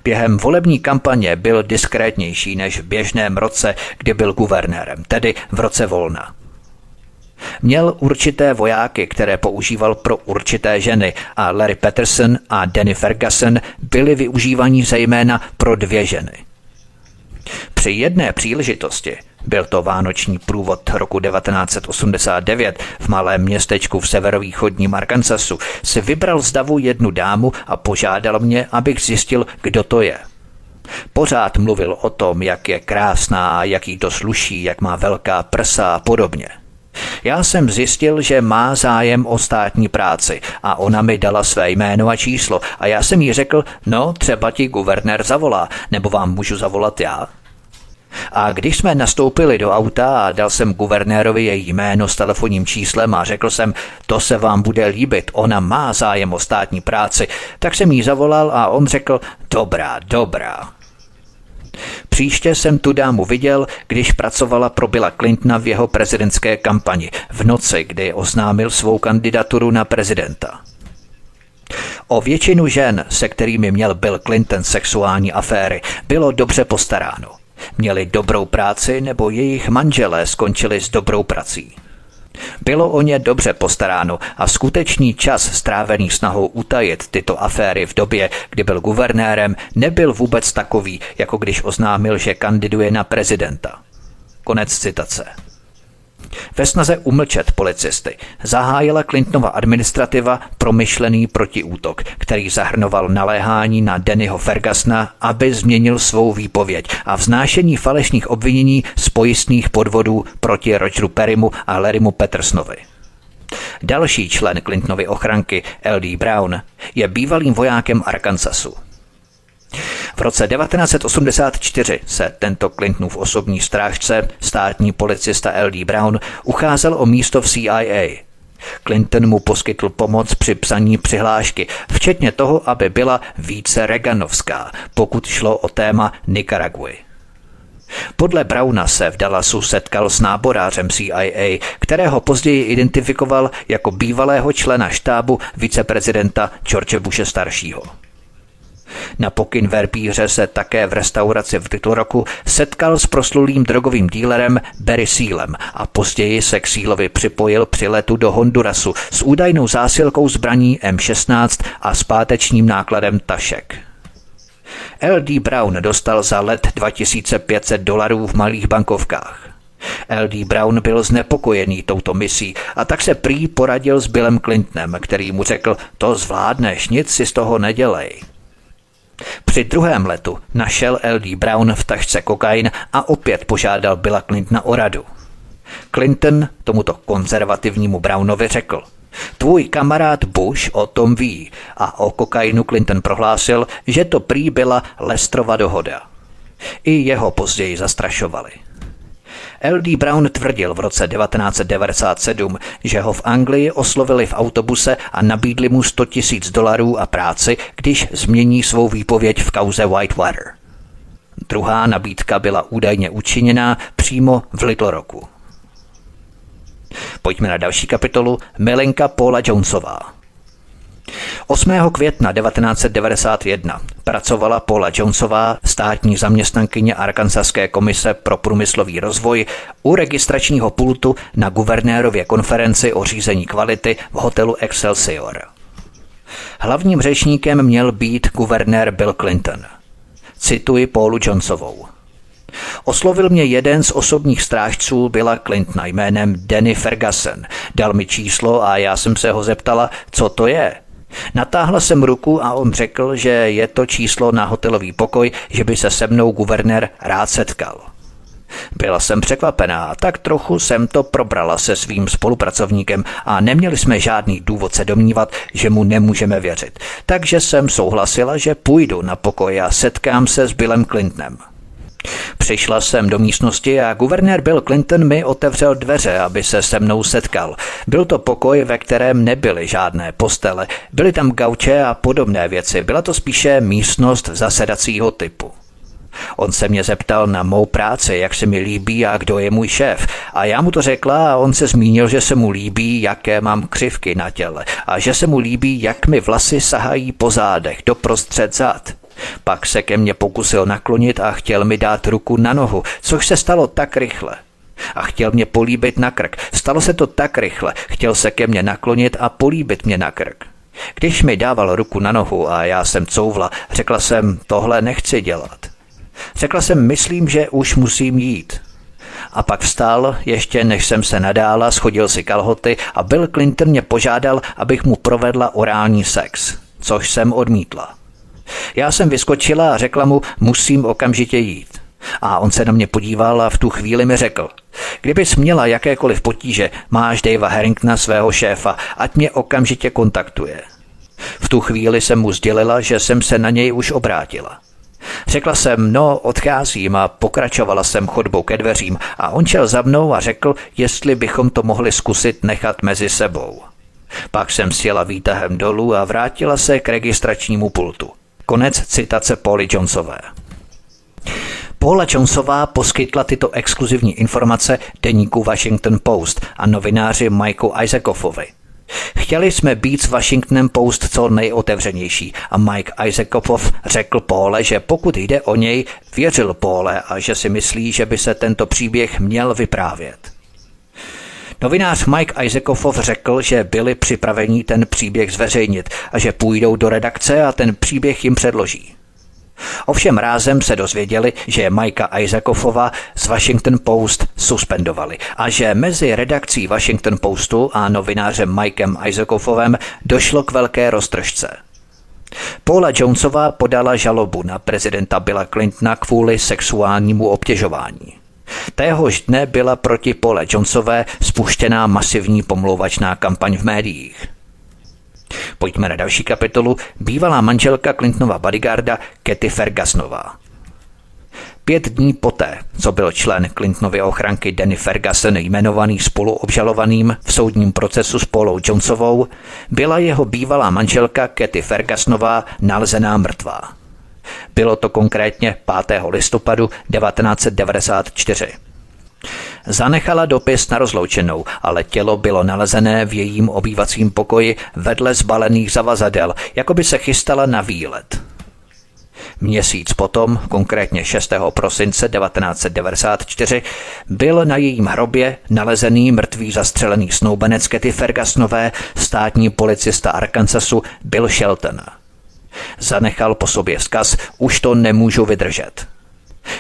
Během volební kampaně byl diskrétnější než v běžném roce, kdy byl guvernérem, tedy v roce volna. Měl určité vojáky, které používal pro určité ženy a Larry Patterson a Danny Ferguson byli využívaní zejména pro dvě ženy. Při jedné příležitosti byl to vánoční průvod roku 1989 v malém městečku v severovýchodním Arkansasu. Si vybral z davu jednu dámu a požádal mě, abych zjistil, kdo to je. Pořád mluvil o tom, jak je krásná, jak jí to sluší, jak má velká prsa a podobně. Já jsem zjistil, že má zájem o státní práci a ona mi dala své jméno a číslo a já jsem jí řekl, no třeba ti guvernér zavolá, nebo vám můžu zavolat já. A když jsme nastoupili do auta a dal jsem guvernérovi její jméno s telefonním číslem a řekl jsem, to se vám bude líbit, ona má zájem o státní práci, tak jsem jí zavolal a on řekl, dobrá, dobrá. Příště jsem tu dámu viděl, když pracovala pro Billa Clintona v jeho prezidentské kampani v noci, kdy oznámil svou kandidaturu na prezidenta. O většinu žen, se kterými měl Bill Clinton sexuální aféry, bylo dobře postaráno. Měli dobrou práci nebo jejich manželé skončili s dobrou prací. Bylo o ně dobře postaráno a skutečný čas strávený snahou utajit tyto aféry v době, kdy byl guvernérem, nebyl vůbec takový, jako když oznámil, že kandiduje na prezidenta. Konec citace. Ve snaze umlčet policisty zahájila Clintonova administrativa promyšlený protiútok, který zahrnoval naléhání na Dennyho Fergusona, aby změnil svou výpověď a vznášení falešných obvinění z pojistných podvodů proti Rogeru Perrymu a Larrymu Petersonovi. Další člen Clintonovy ochranky, L.D. Brown, je bývalým vojákem Arkansasu. V roce 1984 se tento Clintonův osobní strážce, státní policista L.D. Brown, ucházel o místo v CIA. Clinton mu poskytl pomoc při psaní přihlášky, včetně toho, aby byla více reganovská, pokud šlo o téma Nicaraguy. Podle Brauna se v Dallasu setkal s náborářem CIA, kterého později identifikoval jako bývalého člena štábu viceprezidenta George Bushe staršího. Na pokyn Verpíře se také v restauraci v Little Rocku setkal s proslulým drogovým dílerem Barry Sealem a později se k Sealovi připojil při letu do Hondurasu s údajnou zásilkou zbraní M16 a zpátečním nákladem tašek. L.D. Brown dostal za let 2500 dolarů v malých bankovkách. L.D. Brown byl znepokojený touto misí a tak se prý poradil s Billem Clintonem, který mu řekl, to zvládneš, nic si z toho nedělej. Při druhém letu našel L.D. Brown v tašce kokain a opět požádal Billa Clintona o radu. Clinton tomuto konzervativnímu Brownovi řekl – Tvůj kamarád Bush o tom ví a o kokainu Clinton prohlásil, že to prý byla Lestrova dohoda. I jeho později zastrašovali. L.D. Brown tvrdil v roce 1997, že ho v Anglii oslovili v autobuse a nabídli mu 100 tisíc dolarů a práci, když změní svou výpověď v kauze Whitewater. Druhá nabídka byla údajně učiněná přímo v Little Rocku. Pojďme na další kapitolu Milenka Paula Jonesová. 8. května 1991 pracovala Paula Jonesová, státní zaměstnankyně Arkansaské komise pro průmyslový rozvoj, u registračního pultu na guvernérově konferenci o řízení kvality v hotelu Excelsior. Hlavním řečníkem měl být guvernér Bill Clinton. Cituji Paulu Jonesovou. Oslovil mě jeden z osobních strážců Billa Clintona jménem Danny Ferguson. Dal mi číslo a já jsem se ho zeptala, co to je. Natáhla jsem ruku a on řekl, že je to číslo na hotelový pokoj, že by se se mnou guvernér rád setkal. Byla jsem překvapená, tak trochu jsem to probrala se svým spolupracovníkem a neměli jsme žádný důvod se domnívat, že mu nemůžeme věřit. Takže jsem souhlasila, že půjdu na pokoj a setkám se s Billem Clintonem. Přišla jsem do místnosti a guvernér Bill Clinton mi otevřel dveře, aby se se mnou setkal. Byl to pokoj, ve kterém nebyly žádné postele, byly tam gauče a podobné věci. Byla to spíše místnost zasedacího typu. On se mě zeptal na mou práci, jak se mi líbí a kdo je můj šéf. A já mu to řekla a on se zmínil, že se mu líbí, jaké mám křivky na těle a že se mu líbí, jak mi vlasy sahají po zádech do prostřed zad. Pak se ke mně pokusil naklonit a chtěl mi dát ruku na nohu, což se stalo tak rychle. A chtěl mě políbit na krk. Stalo se to tak rychle. Chtěl se ke mně naklonit a políbit mě na krk. Když mi dával ruku na nohu a já jsem couvla, řekla jsem, tohle nechci dělat. Řekla jsem, myslím, že už musím jít. A pak vstal, ještě než jsem se nadála, schodil si kalhoty a Bill Clinton mě požádal, abych mu provedla orální sex, což jsem odmítla. Já jsem vyskočila a řekla mu, musím okamžitě jít. A on se na mě podíval a v tu chvíli mi řekl, kdybys měla jakékoliv potíže, máš Davea Harringtona svého šéfa, ať mě okamžitě kontaktuje. V tu chvíli jsem mu sdělila, že jsem se na něj už obrátila. Řekla jsem, no, odcházím a pokračovala jsem chodbou ke dveřím a on šel za mnou a řekl, jestli bychom to mohli zkusit nechat mezi sebou. Pak jsem sjela výtahem dolů a vrátila se k registračnímu pultu. Konec citace Pauly Jonesové. Paula Jonesová poskytla tyto exkluzivní informace deníku Washington Post a novináři Mikeu Isaacofovi. Chtěli jsme být s Washingtonem Post co nejotevřenější a Mike Isaacopov řekl Pole, že pokud jde o něj, věřil Pole a že si myslí, že by se tento příběh měl vyprávět. Novinář Mike Isaacopov řekl, že byli připraveni ten příběh zveřejnit a že půjdou do redakce a ten příběh jim předloží. Ovšem rázem se dozvěděli, že Majka Isaacofova z Washington Post suspendovali a že mezi redakcí Washington Postu a novinářem Mikem Isaacofovem došlo k velké roztržce. Paula Jonesová podala žalobu na prezidenta Billa Clintona kvůli sexuálnímu obtěžování. Téhož dne byla proti Pole Jonesové spuštěná masivní pomlouvačná kampaň v médiích. Pojďme na další kapitolu. Bývalá manželka Clintonova bodyguarda Katy Fergusonová. Pět dní poté, co byl člen Clintonovy ochranky Danny Ferguson jmenovaný spoluobžalovaným v soudním procesu s Paulou Jonesovou, byla jeho bývalá manželka Katy Fergusonová nalezená mrtvá. Bylo to konkrétně 5. listopadu 1994. Zanechala dopis na rozloučenou, ale tělo bylo nalezené v jejím obývacím pokoji vedle zbalených zavazadel, jako by se chystala na výlet. Měsíc potom, konkrétně 6. prosince 1994, byl na jejím hrobě nalezený mrtvý zastřelený snoubenec Kety Fergasnové státní policista Arkansasu Bill Shelton. Zanechal po sobě vzkaz, už to nemůžu vydržet.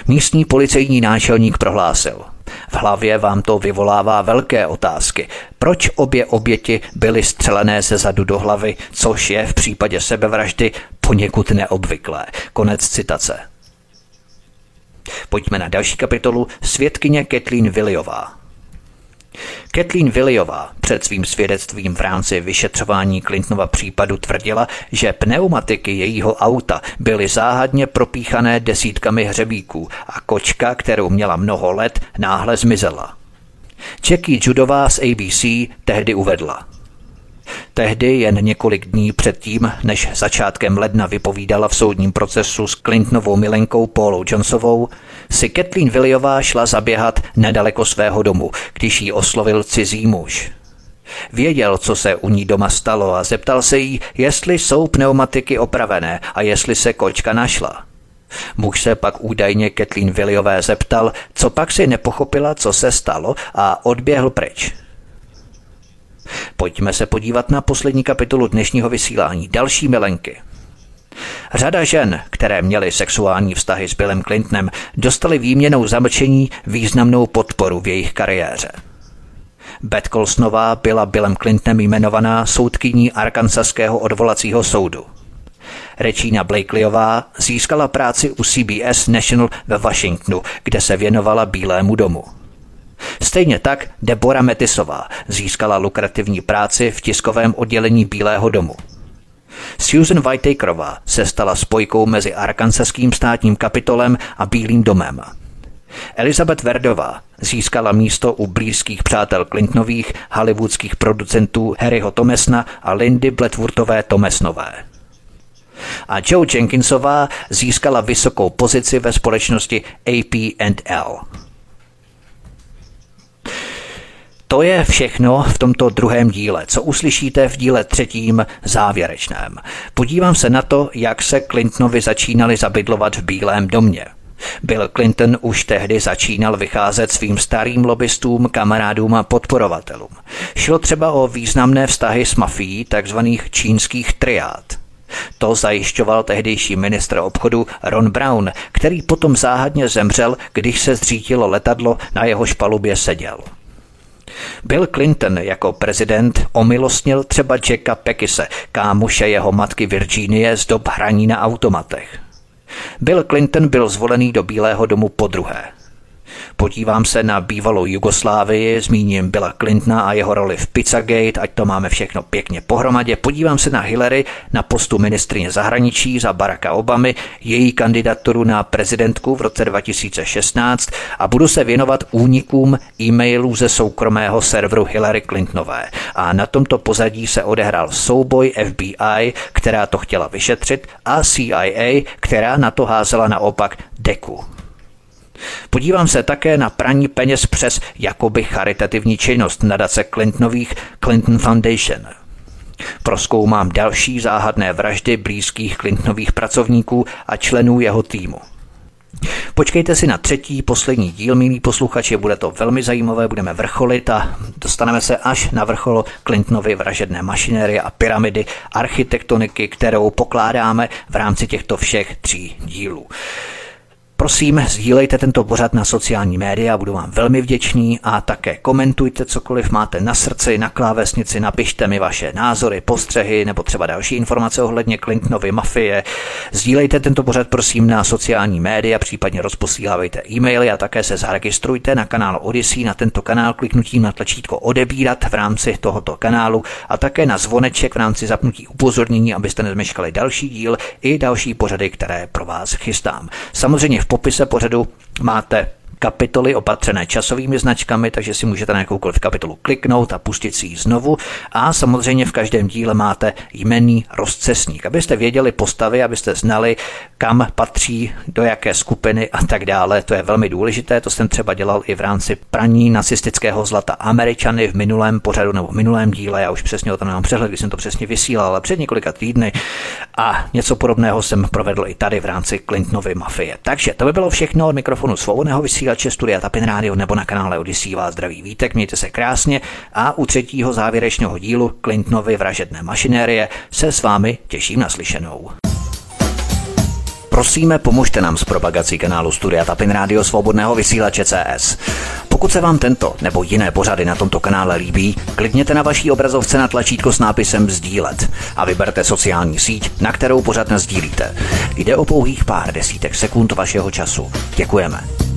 Místní policejní náčelník prohlásil. V hlavě vám to vyvolává velké otázky. Proč obě oběti byly střelené ze zadu do hlavy, což je v případě sebevraždy poněkud neobvyklé. Konec citace. Pojďme na další kapitolu. Svědkyně Kathleen Williová. Kathleen Williová před svým svědectvím v rámci vyšetřování Clintonova případu tvrdila, že pneumatiky jejího auta byly záhadně propíchané desítkami hřebíků a kočka, kterou měla mnoho let, náhle zmizela. Jackie Judová z ABC tehdy uvedla – Tehdy jen několik dní předtím, než začátkem ledna vypovídala v soudním procesu s Clintonovou milenkou Paulou Jonesovou, si Kathleen Williová šla zaběhat nedaleko svého domu, když jí oslovil cizí muž. Věděl, co se u ní doma stalo a zeptal se jí, jestli jsou pneumatiky opravené a jestli se kočka našla. Muž se pak údajně Kathleen Williové zeptal, co pak si nepochopila, co se stalo a odběhl pryč. Pojďme se podívat na poslední kapitolu dnešního vysílání. Další milenky. Řada žen, které měly sexuální vztahy s Billem Clintonem, dostali výměnou zamlčení významnou podporu v jejich kariéře. Beth Colsonová byla Billem Clintonem jmenovaná soudkyní Arkansaského odvolacího soudu. Regina Blakelyová získala práci u CBS National ve Washingtonu, kde se věnovala Bílému domu. Stejně tak Deborah Metisová získala lukrativní práci v tiskovém oddělení Bílého domu. Susan Whitakerová se stala spojkou mezi Arkansaským státním kapitolem a Bílým domem. Elizabeth Verdová získala místo u blízkých přátel Clintonových hollywoodských producentů Harryho Tomesna a Lindy Bletworthové Tomesnové. A Joe Jenkinsová získala vysokou pozici ve společnosti AP&L. To je všechno v tomto druhém díle, co uslyšíte v díle třetím závěrečném. Podívám se na to, jak se Clintonovi začínali zabydlovat v Bílém domě. Bill Clinton už tehdy začínal vycházet svým starým lobbystům, kamarádům a podporovatelům. Šlo třeba o významné vztahy s mafií, takzvaných čínských triád. To zajišťoval tehdejší ministr obchodu Ron Brown, který potom záhadně zemřel, když se zřítilo letadlo, na jehož palubě seděl. Bill Clinton jako prezident omilostnil třeba Jacka Pekise, kámoše jeho matky Virginie z dob hraní na automatech. Bill Clinton byl zvolený do Bílého domu po druhé. Podívám se na bývalou Jugoslávii, zmíním Billa Clintona a jeho roli v Pizzagate, ať to máme všechno pěkně pohromadě. Podívám se na Hillary na postu ministrině zahraničí za Baracka Obamy, její kandidaturu na prezidentku v roce 2016 a budu se věnovat únikům e-mailů ze soukromého serveru Hillary Clintonové. A na tomto pozadí se odehrál souboj FBI, která to chtěla vyšetřit, a CIA, která na to házela naopak deku. Podívám se také na praní peněz přes jakoby charitativní činnost nadace Clintonových Clinton Foundation. Proskoumám další záhadné vraždy blízkých Clintonových pracovníků a členů jeho týmu. Počkejte si na třetí, poslední díl, milí posluchači, bude to velmi zajímavé, budeme vrcholit a dostaneme se až na vrchol Clintonovy vražedné mašinérie a pyramidy architektoniky, kterou pokládáme v rámci těchto všech tří dílů. Prosím, sdílejte tento pořad na sociální média, budu vám velmi vděčný a také komentujte cokoliv máte na srdci, na klávesnici, napište mi vaše názory, postřehy nebo třeba další informace ohledně Clintonovy mafie. Sdílejte tento pořad prosím na sociální média, případně rozposílávejte e-maily a také se zaregistrujte na kanál Odyssey, na tento kanál kliknutím na tlačítko odebírat v rámci tohoto kanálu a také na zvoneček v rámci zapnutí upozornění, abyste nezmeškali další díl i další pořady, které pro vás chystám. Samozřejmě v popise pořadu máte kapitoly opatřené časovými značkami, takže si můžete na jakoukoliv kapitolu kliknout a pustit si ji znovu. A samozřejmě v každém díle máte jmenný rozcesník, abyste věděli postavy, abyste znali, kam patří, do jaké skupiny a tak dále. To je velmi důležité, to jsem třeba dělal i v rámci praní nacistického zlata Američany v minulém pořadu nebo v minulém díle, já už přesně o tom nemám přehled, když jsem to přesně vysílal, ale před několika týdny a něco podobného jsem provedl i tady v rámci Clintonovy mafie. Takže to by bylo všechno od mikrofonu svobodného vysílače Studia Tapin Radio nebo na kanále Odyssey vás zdraví vítek, mějte se krásně a u třetího závěrečného dílu Clintonovy vražedné mašinérie se s vámi těším na slyšenou. Prosíme, pomožte nám s propagací kanálu Studia Tapin Radio Svobodného vysílače CS. Pokud se vám tento nebo jiné pořady na tomto kanále líbí, klikněte na vaší obrazovce na tlačítko s nápisem Sdílet a vyberte sociální síť, na kterou pořád sdílíte. Jde o pouhých pár desítek sekund vašeho času. Děkujeme.